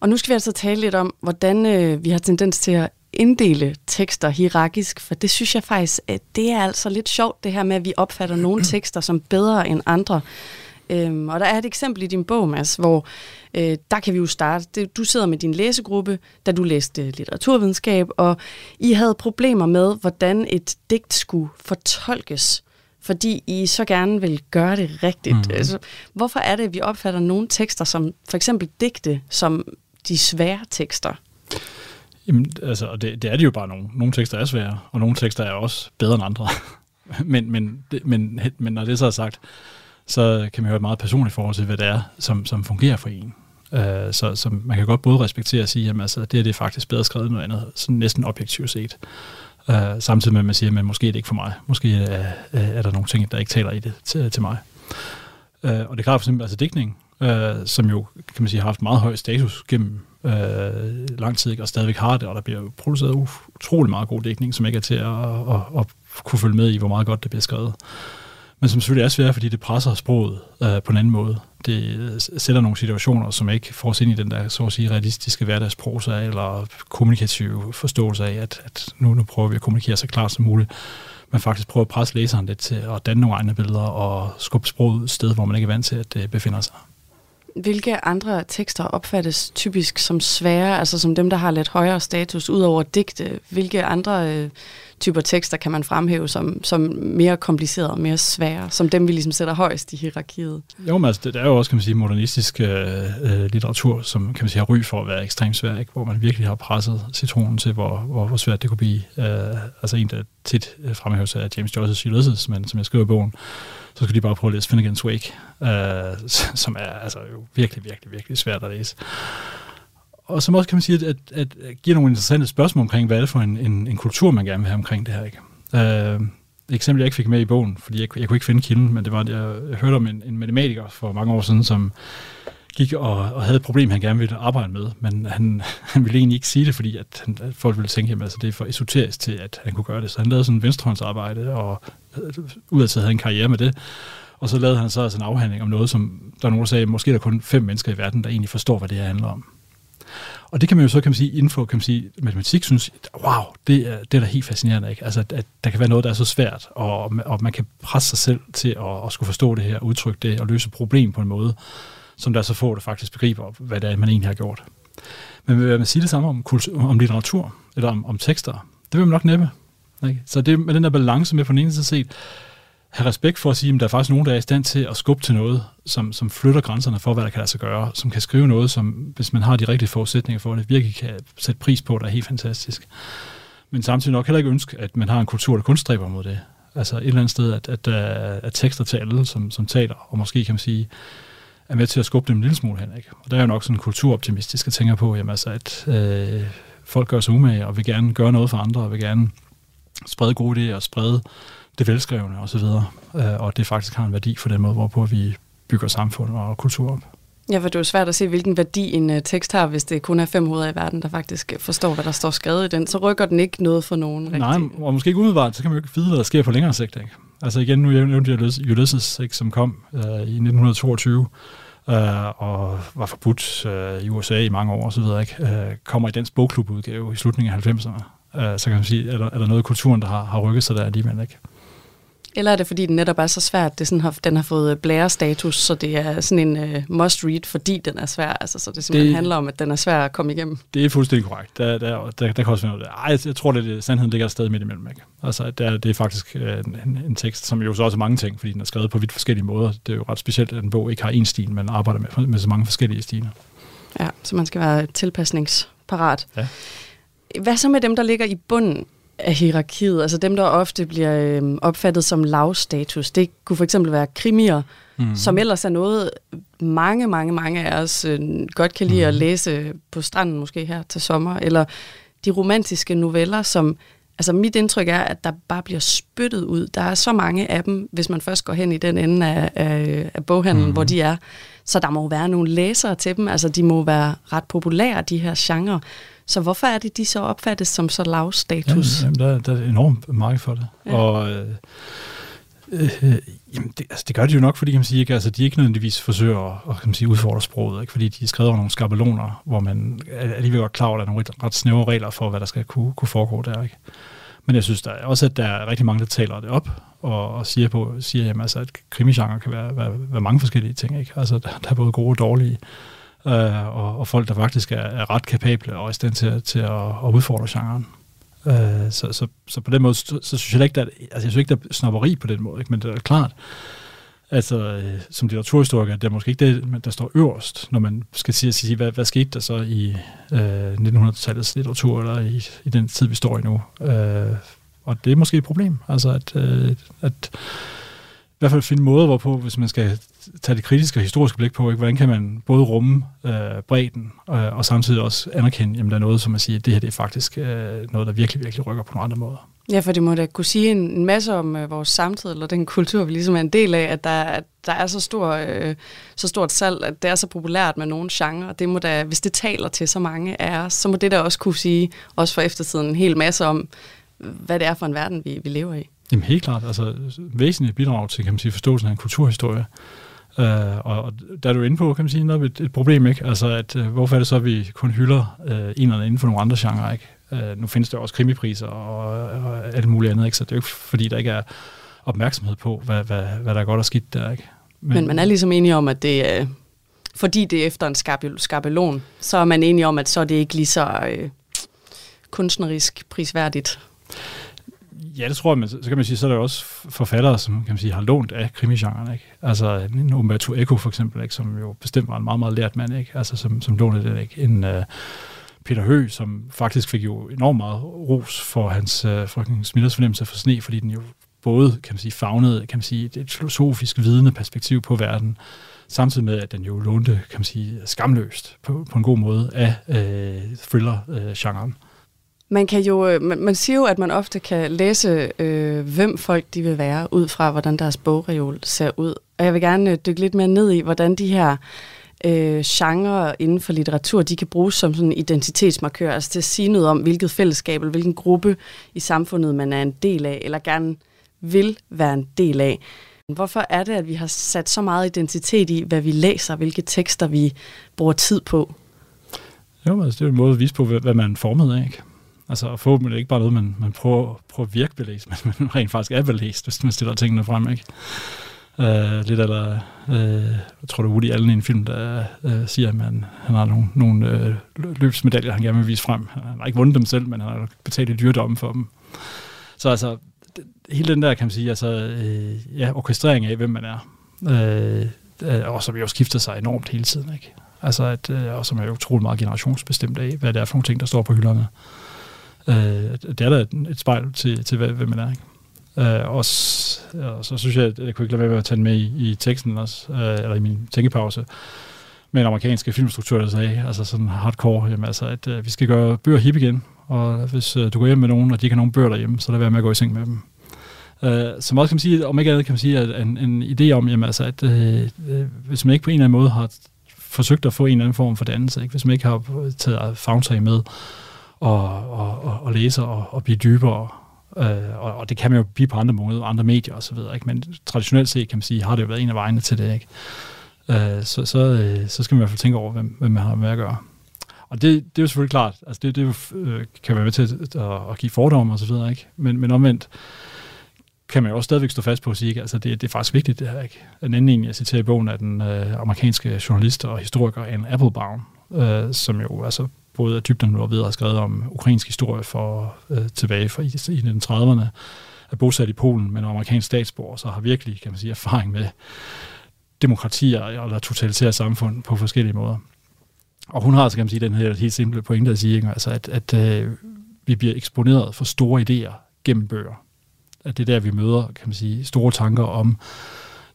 Og nu skal vi altså tale lidt om, hvordan øh, vi har tendens til at inddele tekster hierarkisk, for det synes jeg faktisk, at det er altså lidt sjovt, det her med, at vi opfatter nogle tekster som bedre end andre. Øhm, og der er et eksempel i din bog, Mads, hvor øh, der kan vi jo starte. Du sidder med din læsegruppe, da du læste litteraturvidenskab, og I havde problemer med, hvordan et digt skulle fortolkes fordi I så gerne vil gøre det rigtigt. Mm. Altså, hvorfor er det, at vi opfatter nogle tekster som for eksempel digte som de svære tekster? Jamen, altså, det, det er de jo bare nogle. Nogle tekster er svære, og nogle tekster er også bedre end andre. men, men, men, men når det så er sagt, så kan man høre et meget personligt forhold til, hvad det er, som, som fungerer for en. Uh, så, så man kan godt både respektere og sige, at altså, det, er det er faktisk bedre skrevet end noget andet, sådan næsten objektivt set. Uh, samtidig med, at man siger, at måske er det ikke for mig. Måske er, er der nogle ting, der ikke taler i det til, til mig. Uh, og det er klart for eksempel, altså digtning, øh, som jo, kan man sige, har haft meget høj status gennem øh, lang tid, og stadigvæk har det, og der bliver produceret utrolig meget god dækning, som ikke er til at, at, at, at kunne følge med i, hvor meget godt det bliver skrevet. Men som selvfølgelig er svært, fordi det presser sproget øh, på en anden måde det øh, sætter nogle situationer, som ikke får os ind i den der, så at sige, realistiske hverdagsprosa eller kommunikative forståelse af, at, at nu, nu prøver vi at kommunikere så klart som muligt. Man faktisk prøver at presse læseren lidt til at danne nogle egne billeder og skubbe sproget et sted, hvor man ikke er vant til, at det befinder sig. Hvilke andre tekster opfattes typisk som svære, altså som dem, der har lidt højere status, ud over digte? Hvilke andre øh, typer tekster kan man fremhæve som, som mere komplicerede og mere svære, som dem, vi ligesom sætter højst i hierarkiet? Jo, men altså, det er jo også, kan man sige, modernistisk øh, øh, litteratur, som kan man sige, har ry for at være ekstremt svær, ikke? hvor man virkelig har presset citronen til, hvor, hvor, hvor svært det kunne blive. Øh, altså en, der tit øh, fremhæves af James Joyce's Ulysses, men som jeg skriver i bogen, så skal de bare prøve at læse Finnegan's Wake, øh, som er altså, jo virkelig, virkelig, virkelig svært at læse og som også kan man sige, at, at, at giver nogle interessante spørgsmål omkring, hvad er det for en, en, en kultur, man gerne vil have omkring det her. Ikke? Øh, et eksempel, jeg ikke fik med i bogen, fordi jeg, jeg kunne ikke finde kilden, men det var, at jeg, jeg hørte om en, en matematiker for mange år siden, som gik og, og havde et problem, han gerne ville arbejde med, men han, han ville egentlig ikke sige det, fordi at, han, at folk ville tænke, at altså, det er for esoterisk til, at han kunne gøre det. Så han lavede sådan en venstrehåndsarbejde, og øh, udadtil havde en karriere med det. Og så lavede han så altså en afhandling om noget, som der er nogen, der sagde, måske er der kun fem mennesker i verden, der egentlig forstår, hvad det her handler om. Og det kan man jo så kan man sige, inden for kan man sige, matematik, synes wow, det er, det er da helt fascinerende. Ikke? Altså, at der kan være noget, der er så svært, og, og man kan presse sig selv til at, at skulle forstå det her, udtrykke det og løse problem på en måde, som der er så få, der faktisk begriber, hvad det er, man egentlig har gjort. Men vil man sige det samme om, kultur, om litteratur, eller om, om tekster? Det vil man nok næppe. Ikke? Så det med den der balance med på den ene side set, have respekt for at sige, at der er faktisk nogen, der er i stand til at skubbe til noget, som, som flytter grænserne for, hvad der kan lade sig gøre, som kan skrive noget, som hvis man har de rigtige forudsætninger for det, virkelig kan sætte pris på, der er helt fantastisk. Men samtidig nok heller ikke ønske, at man har en kultur, der kun stræber mod det. Altså et eller andet sted, at, at der er tekster til alle, som, som taler, og måske kan man sige, er med til at skubbe dem en lille smule hen. Ikke? Og der er jo nok sådan en kulturoptimistisk, at tænke på, jamen, altså, at øh, folk gør sig umage, og vil gerne gøre noget for andre, og vil gerne sprede gode idéer, og sprede det velskrevne osv., øh, og det faktisk har en værdi for den måde, hvorpå vi bygger samfund og kultur op. Ja, for det er jo svært at se, hvilken værdi en uh, tekst har, hvis det kun er fem hoveder i verden, der faktisk forstår, hvad der står skrevet i den. Så rykker den ikke noget for nogen. Rigtig. Nej, og måske ikke umiddelbart, så kan man jo ikke vide, hvad der sker på længere sigt. Ikke? Altså igen, nu nævnte jeg Ulysses, ikke, som kom øh, i 1922, øh, og var forbudt øh, i USA i mange år osv., ikke? Øh, kommer i dansk bogklubudgave i slutningen af 90'erne. Øh, så kan man sige, er der, er der noget i kulturen, der har, har rykket sig der alligevel, ikke? Eller er det, fordi den netop er så svært, det sådan har, den har fået blære-status, så det er sådan en uh, must-read, fordi den er svær? Altså, så det simpelthen det, handler om, at den er svær at komme igennem? Det er fuldstændig korrekt. Der, der, der, der kan også være noget. Ej, jeg, jeg tror, at det, sandheden ligger et sted midt imellem. Ikke? Altså, der, det er faktisk uh, en, en tekst, som jo så også er mange ting, fordi den er skrevet på vidt forskellige måder. Det er jo ret specielt, at en bog ikke har én stil, men arbejder med, med så mange forskellige stiler. Ja, så man skal være tilpasningsparat. Ja. Hvad så med dem, der ligger i bunden af hierarkiet, altså dem, der ofte bliver øh, opfattet som lavstatus. Det kunne for eksempel være krimier, mm. som ellers er noget, mange, mange, mange af os øh, godt kan lide mm. at læse på stranden måske her til sommer, eller de romantiske noveller, som, altså mit indtryk er, at der bare bliver spyttet ud. Der er så mange af dem, hvis man først går hen i den ende af, af, af boghandlen, mm. hvor de er. Så der må være nogle læsere til dem, altså de må være ret populære, de her genrer. Så hvorfor er det, de så opfattes som så lav status? Jamen, jamen, der, der er enormt meget for det. Ja. Og øh, øh, jamen, det, altså, det gør de jo nok, fordi kan man sige, ikke, altså, de ikke nødvendigvis forsøger at, kan man sige, udfordre sproget, ikke? fordi de er skrevet over nogle skabeloner, hvor man er alligevel godt klar over, at der er nogle ret snævre regler for, hvad der skal kunne, kunne foregå der. Ikke? Men jeg synes der er også, at der er rigtig mange, der taler det op, og, og siger, på, siger jamen, altså, at krimigenre kan være, være, være mange forskellige ting. Ikke? Altså, der, der er både gode og dårlige øh, og, og folk, der faktisk er, er ret kapable og i stand til, til at, at udfordre genren. Øh, så, så, så på den måde, så, så synes jeg ikke, der er, altså jeg synes ikke, der er snopperi på den måde, ikke? men det er klart, altså øh, som litteraturhistoriker, det er måske ikke det, der står øverst, når man skal sige, sige hvad, hvad skete der så i øh, 1900-tallets litteratur, eller i, i den tid, vi står i nu. Øh, og det er måske et problem, altså at, øh, at i hvert fald finde måder, hvorpå, hvis man skal tage det kritiske og historiske blik på, ikke? hvordan kan man både rumme øh, bredden øh, og samtidig også anerkende, at der er noget, som man siger, at det her det er faktisk øh, noget, der virkelig, virkelig rykker på nogle andre måder. Ja, for det må da kunne sige en, en masse om øh, vores samtid, eller den kultur, vi ligesom er en del af, at der, at der er så, stor, øh, så stort salg, at det er så populært med nogle genrer. Det må da, hvis det taler til så mange af os, så må det da også kunne sige, også for eftertiden, en hel masse om, hvad det er for en verden, vi, vi lever i. Jamen helt klart. Altså væsentligt bidrag til kan man sige, forståelsen af en kulturhistorie. Øh, og, og der er du inde på, kan man sige, noget et, et problem, ikke? Altså, at, øh, hvorfor er det så, at vi kun hylder øh, en eller anden inden for nogle andre genrer, ikke? Øh, nu findes der også krimipriser og, og alt muligt andet, ikke? Så det er jo ikke, fordi der ikke er opmærksomhed på, hvad, hvad, hvad der er godt og skidt der, ikke? Men, Men man er ligesom enige om, at det er, fordi det er efter en skabelon, så er man enige om, at så er det ikke lige så øh, kunstnerisk prisværdigt. Ja, det tror jeg, men så kan man sige, så er der også forfattere, som kan man sige, har lånt af krimigenren, ikke? Altså en Umberto Eco for eksempel, ikke? som jo bestemt var en meget, meget lært mand, ikke? Altså som, som lånte det, ikke? En uh, Peter Hø, som faktisk fik jo enormt meget ros for hans øh, uh, frøken Smithers fornemmelse for sne, fordi den jo både, kan man sige, fagnede, kan man sige, et filosofisk vidende perspektiv på verden, samtidig med, at den jo lånte, kan man sige, skamløst på, på en god måde af øh, uh, thriller-genren. Uh, man kan jo, øh, man, man siger jo, at man ofte kan læse, øh, hvem folk de vil være, ud fra hvordan deres bogreol ser ud. Og jeg vil gerne øh, dykke lidt mere ned i, hvordan de her øh, genre inden for litteratur, de kan bruges som sådan identitetsmarkør, altså til at sige noget om, hvilket fællesskab eller hvilken gruppe i samfundet man er en del af, eller gerne vil være en del af. Hvorfor er det, at vi har sat så meget identitet i, hvad vi læser, hvilke tekster vi bruger tid på? Jo, altså det er en måde at vise på, hvad man er formet af. Ikke? Altså forhåbentlig det ikke bare noget, man, man prøver, prøver at virke belæst, men man rent faktisk er belæst, hvis man stiller tingene frem, ikke? Uh, lidt eller, uh, jeg tror det er Woody Allen i en film, der uh, siger, at man, han har nogle, nogle uh, løbsmedaljer, han gerne vil vise frem. Han har ikke vundet dem selv, men han har betalt et dyrdomme for dem. Så altså, hele den der, kan man sige, altså, uh, ja, orkestrering af, hvem man er, uh, og som jo skifter sig enormt hele tiden, ikke? Altså, at, uh, og som er jo utrolig meget generationsbestemt af, hvad det er for nogle ting, der står på hylderne. Øh, det er da et, spejl til, til hvad, hvem man er. Ikke? Øh, og, og så synes jeg, at jeg kunne ikke lade være med at tage den med i, i teksten også, øh, eller i min tænkepause, med en amerikansk filmstruktør, der sagde, altså sådan hardcore, jamen, altså, at øh, vi skal gøre bøger hip igen, og hvis øh, du går hjem med nogen, og de ikke har nogen bøger derhjemme, så lad være med at gå i seng med dem. Øh, som også kan man sige, om ikke andet kan man sige, at en, en idé om, jamen, altså, at øh, øh, hvis man ikke på en eller anden måde har forsøgt at få en eller anden form for dannelse, ikke? hvis man ikke har taget fagtag med og, og, og, og læse og, og blive dybere, øh, og, og det kan man jo blive på andre måder, andre medier osv., ikke? men traditionelt set kan man sige, har det jo været en af vejene til det. Ikke? Øh, så, så, øh, så skal man i hvert fald tænke over, hvem, hvem man har med at gøre. Og det, det er jo selvfølgelig klart, altså det, det øh, kan være med til at, at, at give fordomme og så videre, ikke? Men, men omvendt, kan man jo også stadigvæk stå fast på at sige, at altså det, det er faktisk vigtigt, det her. Ikke? En anden en, jeg citerer i bogen, er den øh, amerikanske journalist og historiker Anne Applebaum, øh, som jo altså både er Dybden og videre har skrevet om ukrainsk historie for øh, tilbage fra i, i 1930'erne, er bosat i Polen, men er amerikansk statsborger, så har virkelig, kan man sige, erfaring med demokratier eller totalitære samfund på forskellige måder. Og hun har altså, kan man sige, den her helt simple pointe at sige, altså at, at øh, vi bliver eksponeret for store idéer gennem bøger at det er der, vi møder, kan man sige, store tanker om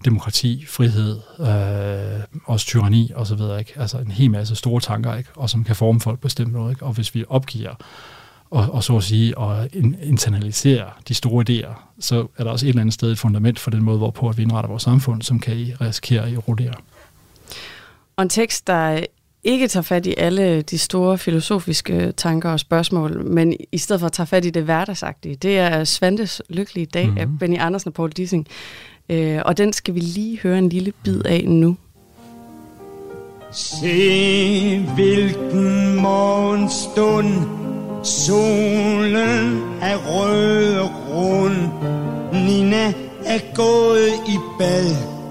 demokrati, frihed, øh, også tyranni og så videre, ikke? Altså en hel masse store tanker, ikke? Og som kan forme folk på bestemt måde, ikke? Og hvis vi opgiver og, og så at sige, og internalisere de store idéer, så er der også et eller andet sted et fundament for den måde, hvorpå at vi indretter vores samfund, som kan I risikere at erodere. Og en tekst, der ikke tager fat i alle de store filosofiske tanker og spørgsmål, men i stedet for at tage fat i det hverdagsagtige. Det er Svantes Lykkelige Dag mm-hmm. af mhm. Benny Andersen og Paul Dissing. Øh, og den skal vi lige høre en lille bid af nu. Se hvilken morgenstund Solen er rød og rund Nina er gået i bad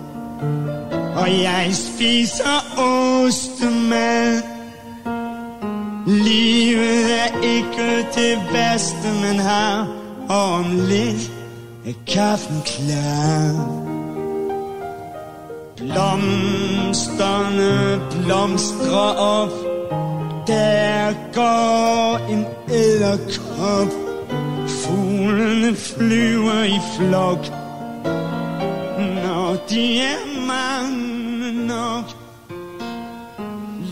og jeg spiser ostemad. Livet er ikke det værste, man har, og om lidt er kaffen klar. Blomsterne blomstrer op, der går en æderkop. Fuglene flyver i flok, når de er mange nok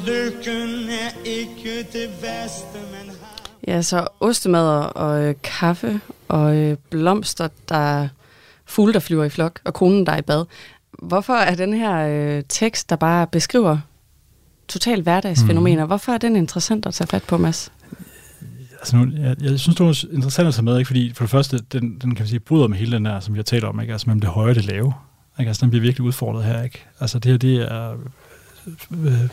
Lykken er ikke det værste, man har Ja, så ostemad og øh, kaffe og øh, blomster, der fugle, der flyver i flok, og konen, der er i bad. Hvorfor er den her øh, tekst, der bare beskriver total hverdagsfænomener, mm. hvorfor er den interessant at tage fat på, Mads? altså nu, jeg, jeg synes, det var interessant at tage med, ikke? fordi for det første, den, den kan man sige, bryder med hele den der, som har talt om, ikke? altså mellem det høje og det lave. Ikke? Altså, den bliver virkelig udfordret her. Ikke? Altså, det her, det er øh,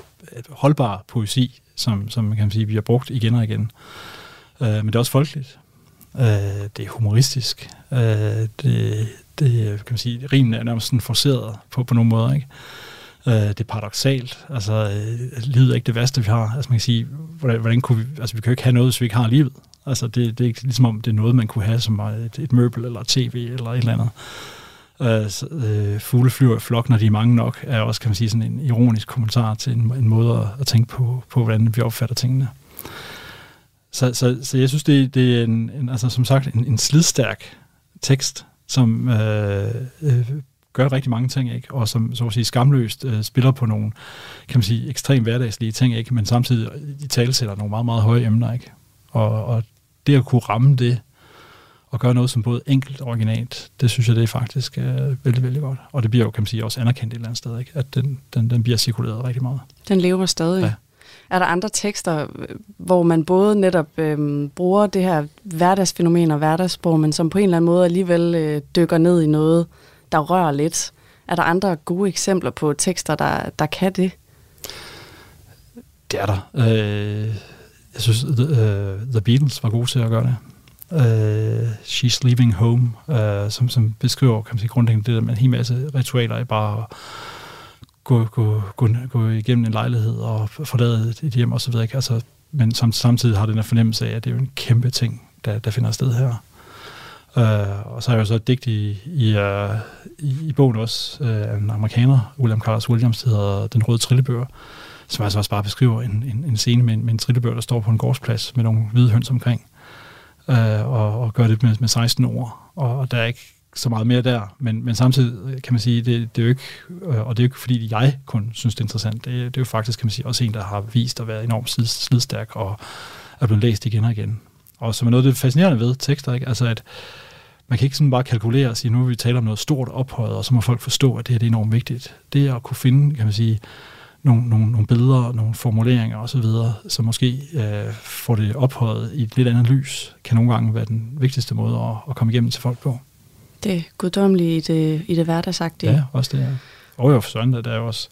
holdbar poesi, som, som kan man sige, vi har brugt igen og igen. Øh, men det er også folkeligt. Øh, det er humoristisk. Øh, det, det kan man sige, rimen er nærmest sådan forceret på, på nogle måder. Ikke? Øh, det er paradoxalt. Altså, øh, livet er ikke det værste, vi har. Altså, man kan sige, hvordan, hvordan kunne vi, altså, vi kan jo ikke have noget, hvis vi ikke har livet. Altså, det, det er ikke ligesom om, det er noget, man kunne have som øh, et, et møbel, eller et tv, eller et eller andet. Øh, øh, fugle flyver i flok, når de er mange nok, er også, kan man sige, sådan en ironisk kommentar til en, en måde at, at tænke på, på, hvordan vi opfatter tingene. Så, så, så jeg synes, det, det er en, en, altså, som sagt en, en slidstærk tekst, som øh, øh, gør rigtig mange ting, ikke? og som så at sige, skamløst øh, spiller på nogle kan man sige, ekstremt hverdagslige ting, ikke? men samtidig i talsætter nogle meget, meget høje emner. Ikke? Og, og det at kunne ramme det, og gøre noget som både enkelt og originalt, det synes jeg, det er faktisk øh, vældig, vældig godt. Og det bliver jo, kan man sige, også anerkendt et eller andet sted, ikke? at den, den, den bliver cirkuleret rigtig meget. Den lever stadig. Ja. Er der andre tekster, hvor man både netop øh, bruger det her hverdagsfænomen og hverdagssprog, men som på en eller anden måde alligevel øh, dykker ned i noget, der rører lidt? Er der andre gode eksempler på tekster, der, der kan det? Det er der. Øh, jeg synes, The, uh, The Beatles var gode til at gøre det uh, She's Leaving Home, uh, som, som beskriver kan man sige, grundlæggende det der med en hel masse ritualer i bare at gå, gå, gå, gå igennem en lejlighed og forlade et hjem og så videre. Ikke? Altså, men som, samtidig har den her fornemmelse af, at det er jo en kæmpe ting, der, der finder sted her. Uh, og så er jeg jo så et digt i, i, uh, i, i bogen også uh, en amerikaner, William Carlos Williams, der hedder Den Røde Trillebør, som altså også bare beskriver en, en, en scene med en, med en trillebør, der står på en gårdsplads med nogle hvide høns omkring øh, og, og gøre det med, med 16 år. Og, og der er ikke så meget mere der, men, men samtidig kan man sige, det, det er jo ikke, øh, og det er jo ikke fordi jeg kun synes, det er interessant, det, det er jo faktisk, kan man sige, også en, der har vist at være enormt slidstærk og er blevet læst igen og igen. Og som er noget, det fascinerende ved tekster, ikke? Altså at man kan ikke sådan bare kalkulere og sige, nu vil vi tale om noget stort ophøjet, og så må folk forstå, at det her det er enormt vigtigt. Det er at kunne finde, kan man sige, nogle, nogle, nogle billeder, nogle formuleringer osv., som måske øh, får det ophøjet i et lidt andet lys, kan nogle gange være den vigtigste måde at, at komme igennem til folk på. Det guddommelige i det, i det hverdagsagtige. Ja, også det. Ja. Og jo for sådan, der er jo også,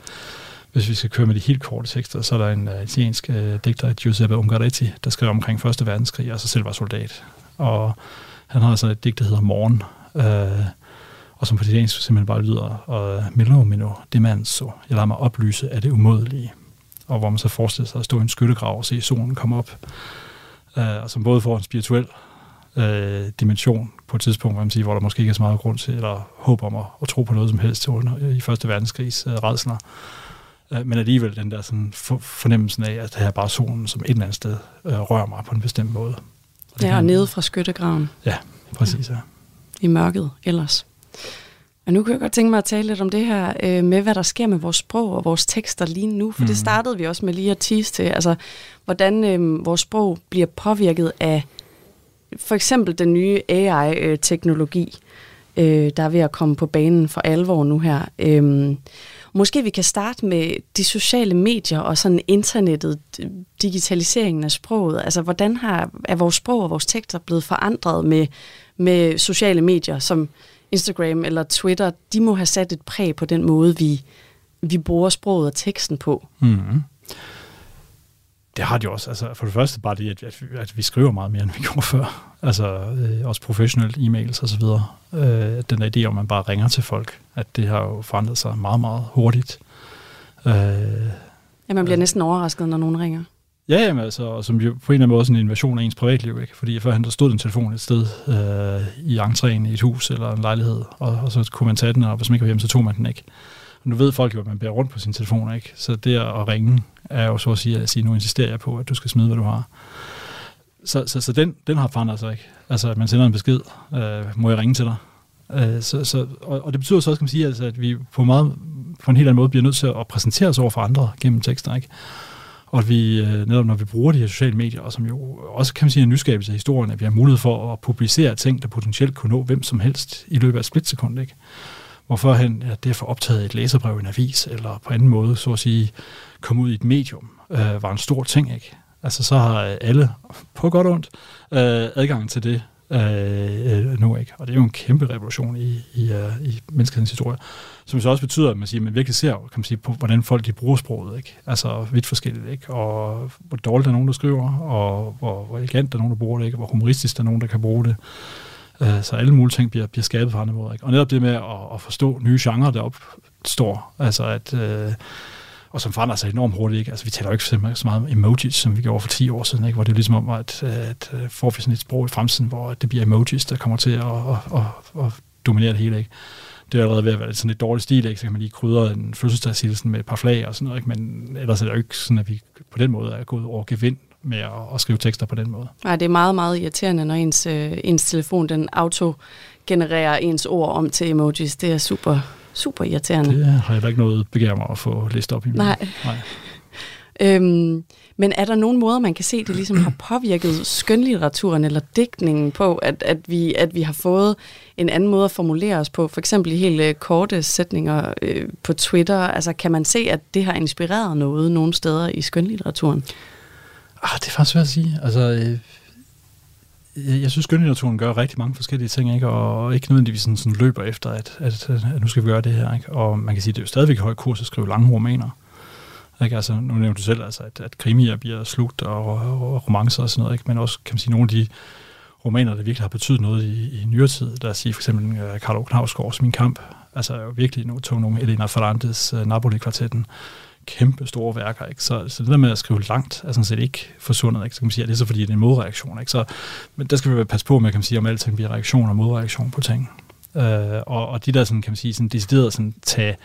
hvis vi skal køre med de helt korte tekster, så er der en uh, italiensk uh, digter, Giuseppe Ungaretti, der skrev omkring 1. verdenskrig, og så selv var soldat. Og han har altså et digt, der hedder Morgen, uh, og som på italiensk simpelthen bare lyder, og Milo Mino, det man så, jeg lader mig oplyse af det umådelige. Og hvor man så forestiller sig at stå i en skyttegrav og se solen komme op, uh, og som både får en spirituel uh, dimension på et tidspunkt, hvor, man siger, hvor der måske ikke er så meget grund til, eller håb om at, at tro på noget som helst til under, i Første Verdenskrigs uh, redsler. Uh, men alligevel den der sådan for, fornemmelsen af, at det her er bare solen, som et eller andet sted uh, rører mig på en bestemt måde. Og ja, og nede fra skyttegraven. Ja, præcis. Ja. I mørket ellers. Og nu kan jeg godt tænke mig at tale lidt om det her øh, med, hvad der sker med vores sprog og vores tekster lige nu, for mm. det startede vi også med lige at tease til, altså hvordan øh, vores sprog bliver påvirket af for eksempel den nye AI-teknologi, øh, der er ved at komme på banen for alvor nu her. Øh, måske vi kan starte med de sociale medier og sådan internettet, digitaliseringen af sproget. Altså hvordan har, er vores sprog og vores tekster blevet forandret med, med sociale medier, som Instagram eller Twitter, de må have sat et præg på den måde, vi, vi bruger sproget og teksten på. Mm. Det har de også. Altså, for det første bare det, at, at, at vi skriver meget mere, end vi gjorde før. Altså øh, også professionelt e-mails og så videre. Øh, den der idé om, at man bare ringer til folk, at det har jo forandret sig meget, meget hurtigt. Øh, ja, man bliver øh, næsten overrasket, når nogen ringer. Ja, jamen, altså, som jo på en eller anden måde sådan en invasion af ens privatliv, ikke? Fordi førhen der stod en telefon et sted øh, i entréen i et hus eller en lejlighed, og, og så kunne man tage den, og hvis man ikke var hjemme, så tog man den ikke. Og nu ved folk jo, at man bærer rundt på sin telefon, ikke? Så det at ringe er jo så at sige, at sige, nu insisterer jeg på, at du skal smide, hvad du har. Så, så, så den, den har forandret sig ikke. Altså, at man sender en besked, øh, må jeg ringe til dig? Øh, så, så, og, og det betyder så også, kan man sige, altså, at vi på, meget, på en helt anden måde bliver nødt til at præsentere os over for andre gennem tekster, ikke? Og at vi øh, netop, når vi bruger de her sociale medier, og som jo også kan man sige en nyskabelse af historien, at vi har mulighed for at publicere ting, der potentielt kunne nå hvem som helst i løbet af et splitsekund, ikke? Hvorfor han, ja, det optaget et læserbrev i en avis, eller på anden måde, så at sige, komme ud i et medium, øh, var en stor ting, ikke? Altså så har alle, på godt og ondt, øh, adgang til det Øh, øh, nu, ikke? Og det er jo en kæmpe revolution i, i, øh, i menneskehedens historie, som så også betyder, at man, siger, at man virkelig ser, kan man sige, på, hvordan folk de bruger sproget, ikke? Altså vidt forskelligt, ikke? Og hvor dårligt der er nogen, der skriver, og hvor, hvor elegant der er nogen, der bruger det, ikke? Og hvor humoristisk der er nogen, der kan bruge det. Øh, så alle mulige ting bliver, bliver skabet på andre måder, ikke? Og netop det med at, at forstå nye genrer, der opstår, altså at... Øh, og som forandrer sig enormt hurtigt. Ikke? Altså, vi taler jo ikke så meget om emojis, som vi gjorde for 10 år siden, ikke? hvor det er ligesom om, at, at øh, får vi sådan et sprog i fremtiden, hvor det bliver emojis, der kommer til at, at, at, at dominere det hele. Ikke? Det er allerede ved at være sådan et dårligt stil, ikke? så kan man lige krydre en fødselsdagshilsen med et par flag og sådan noget, ikke? men ellers er det jo ikke sådan, at vi på den måde er gået over gevind med at, at skrive tekster på den måde. Nej, det er meget, meget irriterende, når ens, øh, ens telefon den auto genererer ens ord om til emojis. Det er super super irriterende. Det har jeg da ikke noget begær mig at få læst op i. Nej. Nej. Øhm, men er der nogen måder, man kan se, det ligesom har påvirket skønlitteraturen eller digtningen på, at, at, vi, at vi har fået en anden måde at formulere os på? For eksempel i helt øh, korte sætninger øh, på Twitter. Altså kan man se, at det har inspireret noget nogle steder i skønlitteraturen? Ah, det er faktisk svært at sige. Altså, øh, jeg synes, skønlitteraturen gør rigtig mange forskellige ting, ikke? og ikke nødvendigvis sådan, sådan løber efter, at, at, at, nu skal vi gøre det her. Ikke? Og man kan sige, at det er jo stadigvæk høj kurs at skrive lange romaner. Ikke? Altså, nu nævnte du selv, altså, at, at krimier bliver slugt, og, og romancer og sådan noget, ikke? men også kan man sige, nogle af de romaner, der virkelig har betydet noget i, i nyere tid. Der siger for eksempel øh, uh, Carlo Knavsgaards Min Kamp, altså jo virkelig nogle, tog nogle Elena Ferrandes uh, Napoli-kvartetten, kæmpe store værker. Ikke? Så, så det der med at skrive langt er sådan set ikke forsvundet. Ikke? Så kan man sige, at det er så fordi, det er en modreaktion. Ikke? Så, men der skal vi passe på med, kan man sige, om alting bliver reaktion og modreaktion på ting. Øh, og, og de der, sådan, kan man sige, sådan decideret sådan, tage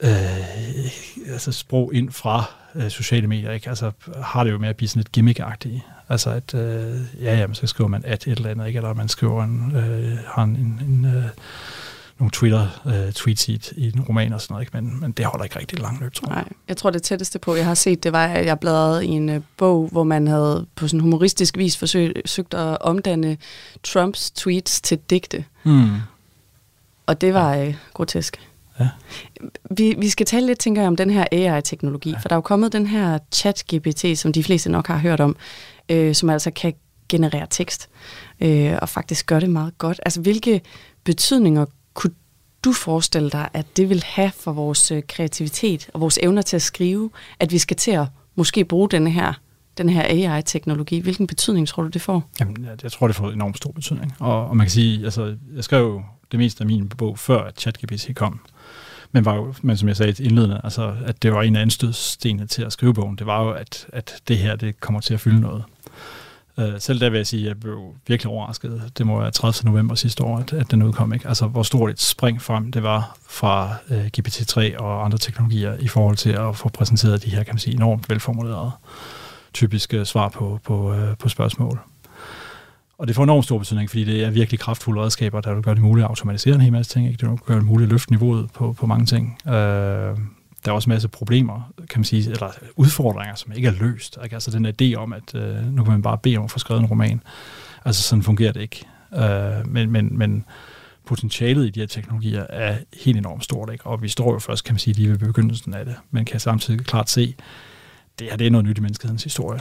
øh, altså sprog ind fra øh, sociale medier, ikke? Altså, har det jo med at blive sådan lidt gimmickagtigt. Altså, at øh, ja, ja, så skriver man at et eller andet, ikke? eller man skriver en, øh, har en, en, en øh, nogle Twitter-tweets i, i en roman og sådan noget, ikke? Men, men det holder ikke rigtig langt løb, tror jeg. Nej, jeg tror det tætteste på, jeg har set, det var, at jeg bladrede i en uh, bog, hvor man havde på sådan humoristisk vis forsøgt at omdanne Trumps tweets til digte. Mm. Og det var uh, grotesk. Ja. Vi, vi skal tale lidt, tænker jeg, om den her AI-teknologi, ja. for der er jo kommet den her chat-GPT, som de fleste nok har hørt om, øh, som altså kan generere tekst, øh, og faktisk gøre det meget godt. Altså, hvilke betydninger kunne du forestille dig, at det vil have for vores øh, kreativitet og vores evner til at skrive, at vi skal til at måske bruge denne her, den her AI-teknologi? Hvilken betydning tror du, det får? Jamen, jeg, jeg tror, det får enormt stor betydning. Og, og man kan sige, altså, jeg skrev jo det meste af min bog, før ChatGPT kom. Men, var jo, men som jeg sagde indledende, altså, at det var en af anstødstenene til at skrive bogen, det var jo, at, at det her det kommer til at fylde noget. Øh, selv der vil jeg sige, at jeg blev virkelig overrasket. Det må være 30. november sidste år, at, at den udkom. Ikke? Altså, hvor stort et spring frem det var fra øh, GPT-3 og andre teknologier i forhold til at få præsenteret de her, kan man sige, enormt velformulerede typiske svar på, på, øh, på spørgsmål. Og det får enormt stor betydning, fordi det er virkelig kraftfulde redskaber, der vil gøre det muligt at automatisere en hel masse ting. Ikke? Det vil gøre det muligt at løfte niveauet på, på mange ting. Øh, der er også en masse problemer, kan man sige, eller udfordringer, som ikke er løst. Ikke? Altså den idé om, at øh, nu kan man bare bede om at få skrevet en roman. Altså sådan fungerer det ikke. Øh, men, men, men potentialet i de her teknologier er helt enormt stort, ikke? og vi står jo først, kan man sige, lige ved begyndelsen af det, men kan samtidig klart se, det her det er noget nyt i menneskehedens historie.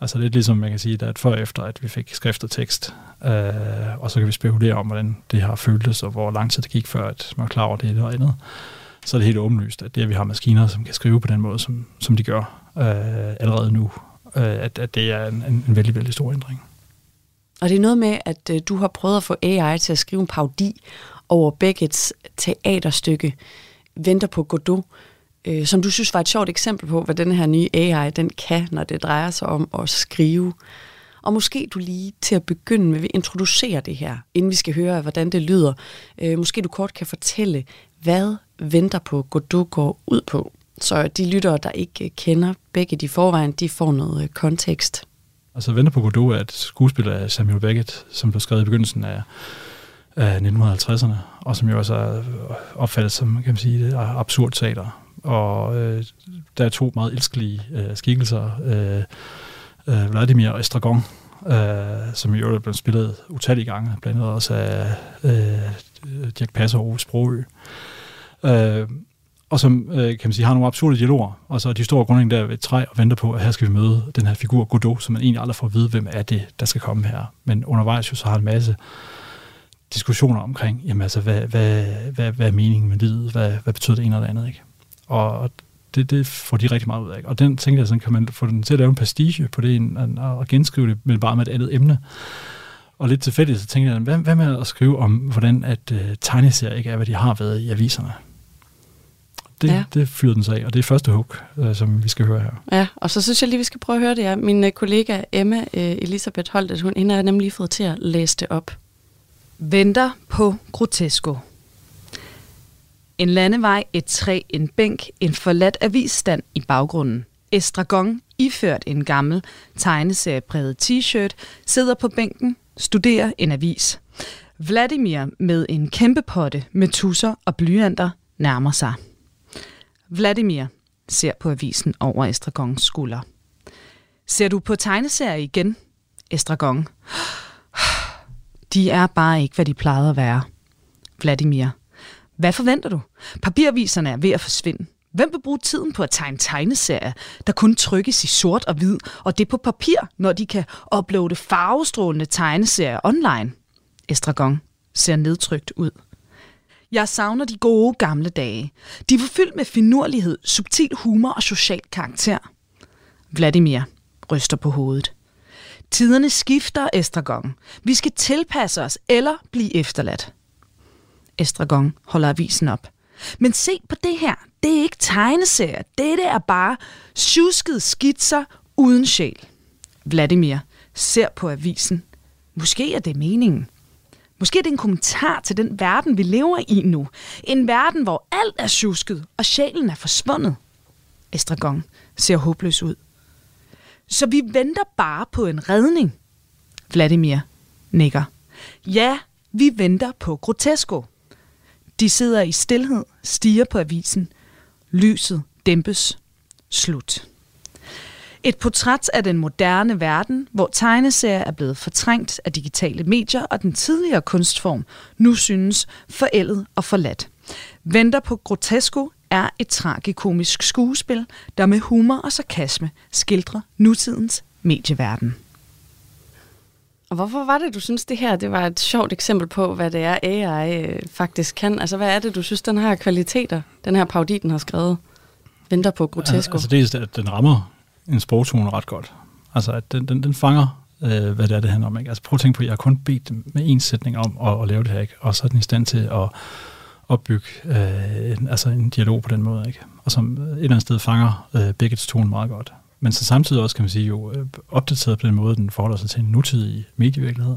Altså lidt ligesom man kan sige, at før efter, at vi fik skrift og tekst, øh, og så kan vi spekulere om, hvordan det har føltes, og hvor lang tid det gik før, at man var klar over det eller andet så er det helt åbenlyst, at det, at vi har maskiner, som kan skrive på den måde, som, som de gør øh, allerede nu, øh, at, at det er en, en, en vældig, vældig stor ændring. Og det er noget med, at øh, du har prøvet at få AI til at skrive en parodi over Beckett's teaterstykke Venter på Godot, øh, som du synes var et sjovt eksempel på, hvad den her nye AI den kan, når det drejer sig om at skrive. Og måske du lige til at begynde med vil introducere det her, inden vi skal høre, hvordan det lyder. Øh, måske du kort kan fortælle, hvad venter på Godot går ud på. Så de lyttere, der ikke kender begge de forvejen, de får noget øh, kontekst. Altså Venter på Godot er et skuespil af Samuel Beckett, som blev skrevet i begyndelsen af, af 1950'erne, og som jo også er øh, opfattet som, kan man sige, det øh, absurd teater. Og øh, der er to meget elskelige øh, skikkelser, øh, øh, Vladimir og Estragon, øh, som jo er blevet spillet utallige gange, blandt andet også af øh, Jack Passer og Sprogø. Øh, Øh, og som øh, kan man sige, har nogle absurde dialoger, og så de store grundlæggende der ved et træ og venter på, at her skal vi møde den her figur Godot, som man egentlig aldrig får at vide, hvem er det, der skal komme her. Men undervejs jo så har en masse diskussioner omkring, jamen altså, hvad, hvad, hvad, hvad er meningen med livet, hvad, hvad betyder det ene eller andet, ikke? Og det, det får de rigtig meget ud af. Og den tænker jeg, sådan kan man få den til at lave en pastige på det, og genskrive det, men bare med et andet emne. Og lidt tilfældigt, så tænkte jeg, hvad, hvad med at skrive om, hvordan at øh, uh, tegneserier ikke er, hvad de har været i aviserne? Det, ja. det fyrede den sig af, og det er første hook, uh, som vi skal høre her. Ja, og så synes jeg lige, vi skal prøve at høre det her. Min uh, kollega Emma uh, Elisabeth Holdt, hun hende har nemlig lige fået til at læse det op. Venter på Grotesco. En landevej, et træ, en bænk, en forladt avisstand i baggrunden. Estragon, iført en gammel tegneseriepræget t-shirt, sidder på bænken, studerer en avis. Vladimir med en kæmpe potte med tusser og blyanter nærmer sig. Vladimir ser på avisen over Estragons skulder. Ser du på tegneserier igen? Estragon. De er bare ikke, hvad de plejede at være. Vladimir. Hvad forventer du? Papiraviserne er ved at forsvinde. Hvem vil bruge tiden på at tegne tegneserier, der kun trykkes i sort og hvid, og det på papir, når de kan uploade farvestrålende tegneserier online? Estragon ser nedtrykt ud. Jeg savner de gode gamle dage. De var fyldt med finurlighed, subtil humor og social karakter. Vladimir ryster på hovedet. Tiderne skifter, Estragon. Vi skal tilpasse os eller blive efterladt. Estragon holder avisen op. Men se på det her. Det er ikke tegneserier. Dette er bare tjuskede skitser uden sjæl. Vladimir ser på avisen. Måske er det meningen. Måske er det en kommentar til den verden, vi lever i nu. En verden, hvor alt er susket, og sjælen er forsvundet. Estragon ser håbløs ud. Så vi venter bare på en redning. Vladimir nikker. Ja, vi venter på Grotesco. De sidder i stillhed, stiger på avisen. Lyset dæmpes. Slut. Et portræt af den moderne verden, hvor tegneserier er blevet fortrængt af digitale medier, og den tidligere kunstform nu synes forældet og forladt. Venter på Grotesco er et tragikomisk skuespil, der med humor og sarkasme skildrer nutidens medieverden. Og hvorfor var det, du synes, det her det var et sjovt eksempel på, hvad det er, AI øh, faktisk kan? Altså, hvad er det, du synes, den her kvaliteter, den her parodi, den har skrevet, venter på Grotesco? Altså, det er, at den rammer en sprogtone ret godt. Altså, at den, den, den fanger, øh, hvad det er, det handler om. Ikke? Altså, prøv at tænke på, at jeg har kun bedt dem med en sætning om at, at lave det her, ikke? og så er den i stand til at opbygge øh, en, altså en dialog på den måde, ikke? og som et eller andet sted fanger øh, begge tone meget godt. Men så samtidig også, kan man sige, jo øh, opdateret på den måde, den forholder sig til en nutidig medievirkelighed.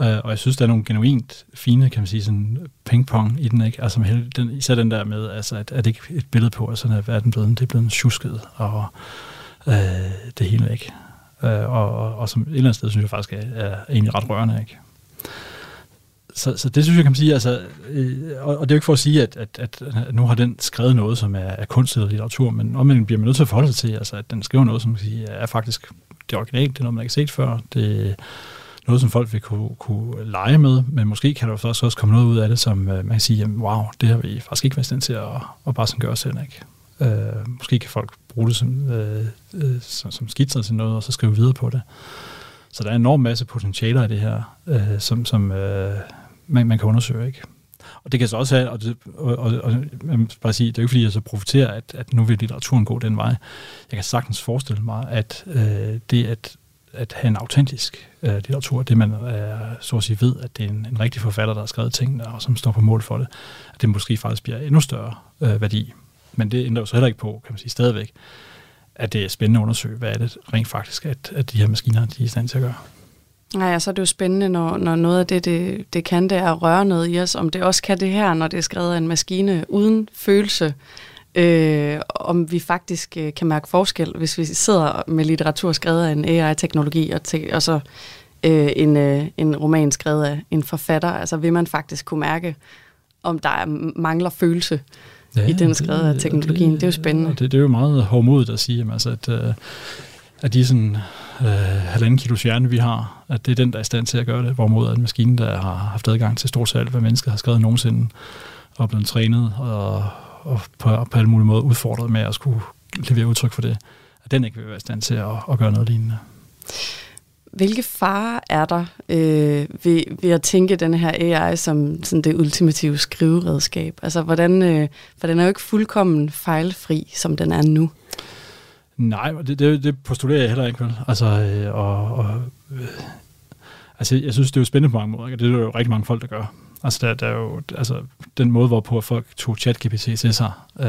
Øh, og jeg synes, der er nogle genuint fine, kan man sige, sådan pingpong i den, ikke? Altså den, især den der med, altså, at, er det ikke et billede på, at sådan er verden blevet, det er blevet tjusket, og øh, det hele væk. Øh, og, og, og, som et eller andet sted, synes jeg faktisk er, er egentlig ret rørende, ikke? så, så det synes jeg kan man sige, altså, øh, og, og det er jo ikke for at sige, at, at, at, at nu har den skrevet noget, som er, er kunst eller litteratur, men omvendt bliver man nødt til at forholde sig til, altså, at den skriver noget, som man kan sige, er faktisk det originale, det er noget, man ikke har set før, det noget, som folk vil kunne, kunne lege med, men måske kan der også, også komme noget ud af det, som øh, man kan sige, jamen, wow, det har vi faktisk ikke været stand til at, at bare sådan gøre selv, ikke? Øh, måske kan folk bruge det som, øh, øh, som, som skitser til noget, og så skrive videre på det. Så der er en enorm masse potentialer i det her, øh, som, som øh, man, man kan undersøge. Ikke? Og det kan så også have, og, det, og, og, og jeg må bare sige, det er jo ikke fordi, jeg så profiterer, at, at nu vil litteraturen gå den vej. Jeg kan sagtens forestille mig, at øh, det at, at have en autentisk øh, litteratur, det man øh, så at sige ved, at det er en, en rigtig forfatter, der har skrevet tingene, og som står på mål for det, at det måske faktisk bliver endnu større øh, værdi. Men det ændrer jo så heller ikke på, kan man sige, stadigvæk, at det er spændende at undersøge, hvad er det rent faktisk, at, at de her maskiner de er i stand til at gøre. Nej, så er det jo spændende, når, når noget af det, det, det kan, det er at røre noget i os, om det også kan det her, når det er skrevet af en maskine uden følelse, øh, om vi faktisk øh, kan mærke forskel, hvis vi sidder med litteratur skrevet af en AI-teknologi, og, te, og så øh, en, øh, en roman skrevet af en forfatter, altså vil man faktisk kunne mærke, om der er, mangler følelse ja, i den skrevet af teknologien. Det, det er jo spændende. Det, det er jo meget hårdmodigt at sige, altså, at, øh, at de sådan øh, halvanden kilo hjerne, vi har, at det er den, der er i stand til at gøre det, hvorimod en maskine, der har haft adgang til stort set alt, hvad mennesket har skrevet nogensinde, og blevet trænet og, og på, på alle mulige måder udfordret med at skulle levere udtryk for det, at den ikke vil være i stand til at, at gøre noget lignende. Hvilke farer er der øh, ved, ved at tænke den her AI som sådan det ultimative skriveredskab? Altså, hvordan, øh, for den er jo ikke fuldkommen fejlfri, som den er nu. Nej, det, det, det postulerer jeg heller ikke. Vel? Altså, øh, og, og, øh, altså, jeg synes, det er jo spændende på mange måder. Ikke? Det er jo rigtig mange folk, der gør. Altså, der, der er jo, altså, den måde, hvorpå folk tog ChatGPT til sig, øh,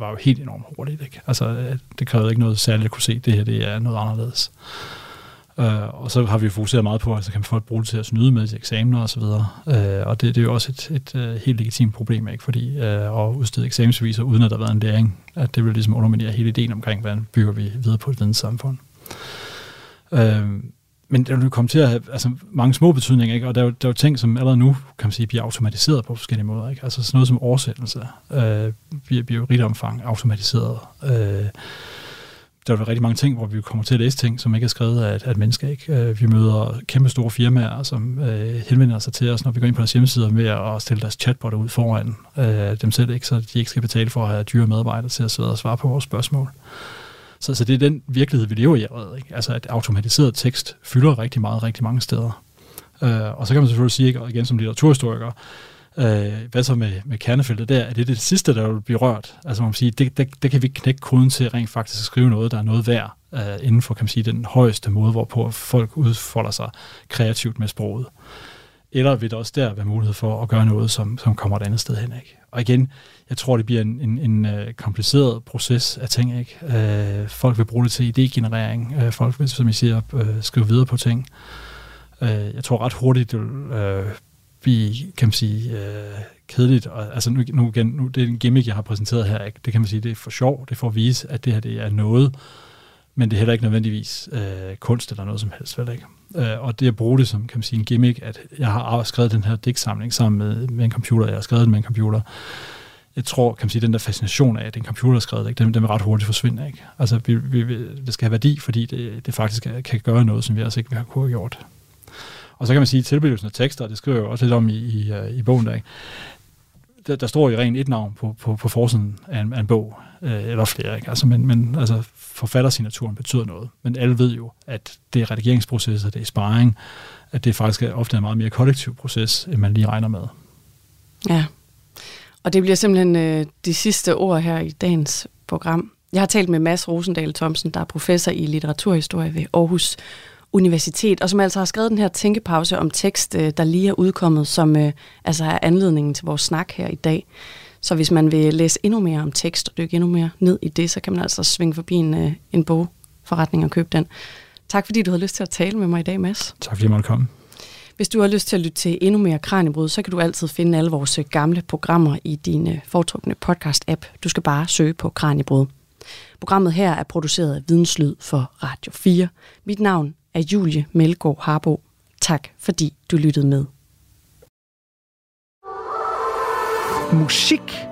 var jo helt enormt hurtigt. Ikke? Altså, øh, det krævede ikke noget særligt at kunne se, at det her det er noget anderledes. Øh, og så har vi fokuseret meget på, altså kan folk bruge det til at snyde med til eksamener osv. Uh, øh, og det, det er jo også et, et et helt legitimt problem, ikke? fordi øh, at udstede eksamensbeviser, uden at der har været en læring, at det vil ligesom underminere hele ideen omkring, hvordan bygger vi videre på et videnssamfund. Øh, men det vil komme til at have altså, mange små betydninger, ikke? og der er, jo, der er jo ting, som allerede nu kan man sige, bliver automatiseret på forskellige måder. Ikke? Altså sådan noget som oversættelse øh, bliver, bliver jo rigt omfang automatiseret. Øh, der er rigtig mange ting, hvor vi kommer til at læse ting, som ikke er skrevet af et, af et menneske. Ikke? Øh, vi møder kæmpe store firmaer, som øh, henvender sig til os, når vi går ind på deres hjemmesider med at stille deres chatbot ud foran øh, dem selv, ikke? så de ikke skal betale for at have dyre medarbejdere til at sidde og svare på vores spørgsmål. Så, så det er den virkelighed, vi lever i allerede. Ikke? Altså at automatiseret tekst fylder rigtig meget, rigtig mange steder. Øh, og så kan man selvfølgelig sige, og igen som litteraturhistoriker, Øh, hvad så med, med kernefeltet der? Er det det sidste, der vil blive rørt? Altså man kan sige, det, det, det kan vi knække koden til rent faktisk at skrive noget, der er noget værd øh, inden for kan man sige, den højeste måde, hvorpå folk udfolder sig kreativt med sproget. Eller vil der også der være mulighed for at gøre noget, som, som kommer et andet sted hen? Ikke? Og igen, jeg tror, det bliver en, en, en uh, kompliceret proces af ting. Ikke? Uh, folk vil bruge det til idégenerering. Uh, folk vil, som I siger, uh, skrive videre på ting. Uh, jeg tror ret hurtigt, det vil uh, vi, kan man sige, øh, kedeligt. Og, altså nu, nu, igen, nu, det er en gimmick, jeg har præsenteret her. Ikke? Det kan man sige, det er for sjov. Det er for at vise, at det her det er noget, men det er heller ikke nødvendigvis øh, kunst eller noget som helst, vel ikke? Øh, og det at bruge det som kan man sige, en gimmick, at jeg har skrevet den her digtsamling sammen med, med en computer, jeg har skrevet den med en computer, jeg tror, kan man sige, den der fascination af, at en computer skrevet, ikke, den, den vil ret hurtigt forsvinde. Ikke? Altså, vi, vi, det skal have værdi, fordi det, det faktisk kan gøre noget, som vi altså ikke har kunne have gjort. Og så kan man sige, at tilblivelsen af tekster, det skriver jeg jo også lidt om i, i, øh, i bogen der, ikke? Der, der står jo rent et navn på, på, på forsiden af en, af en bog, øh, eller flere, ikke? Altså, men, men altså, forfattersignaturen betyder noget. Men alle ved jo, at det er redigeringsprocesser, det er sparring, at det faktisk er ofte en meget mere kollektiv proces, end man lige regner med. Ja, og det bliver simpelthen øh, de sidste ord her i dagens program. Jeg har talt med Mads Rosendal Thomsen, der er professor i litteraturhistorie ved Aarhus Universitet, og som altså har skrevet den her tænkepause om tekst, øh, der lige er udkommet, som øh, altså er anledningen til vores snak her i dag. Så hvis man vil læse endnu mere om tekst og dykke endnu mere ned i det, så kan man altså svinge forbi en, øh, en bogforretning og købe den. Tak fordi du havde lyst til at tale med mig i dag, Mads. Tak fordi jeg måtte komme. Hvis du har lyst til at lytte til endnu mere Kranjebrud, så kan du altid finde alle vores gamle programmer i din foretrukne podcast-app. Du skal bare søge på Kranjebrud. Programmet her er produceret af Videnslyd for Radio 4. Mit navn af Julie Melgaard Harbo. Tak fordi du lyttede med. Musik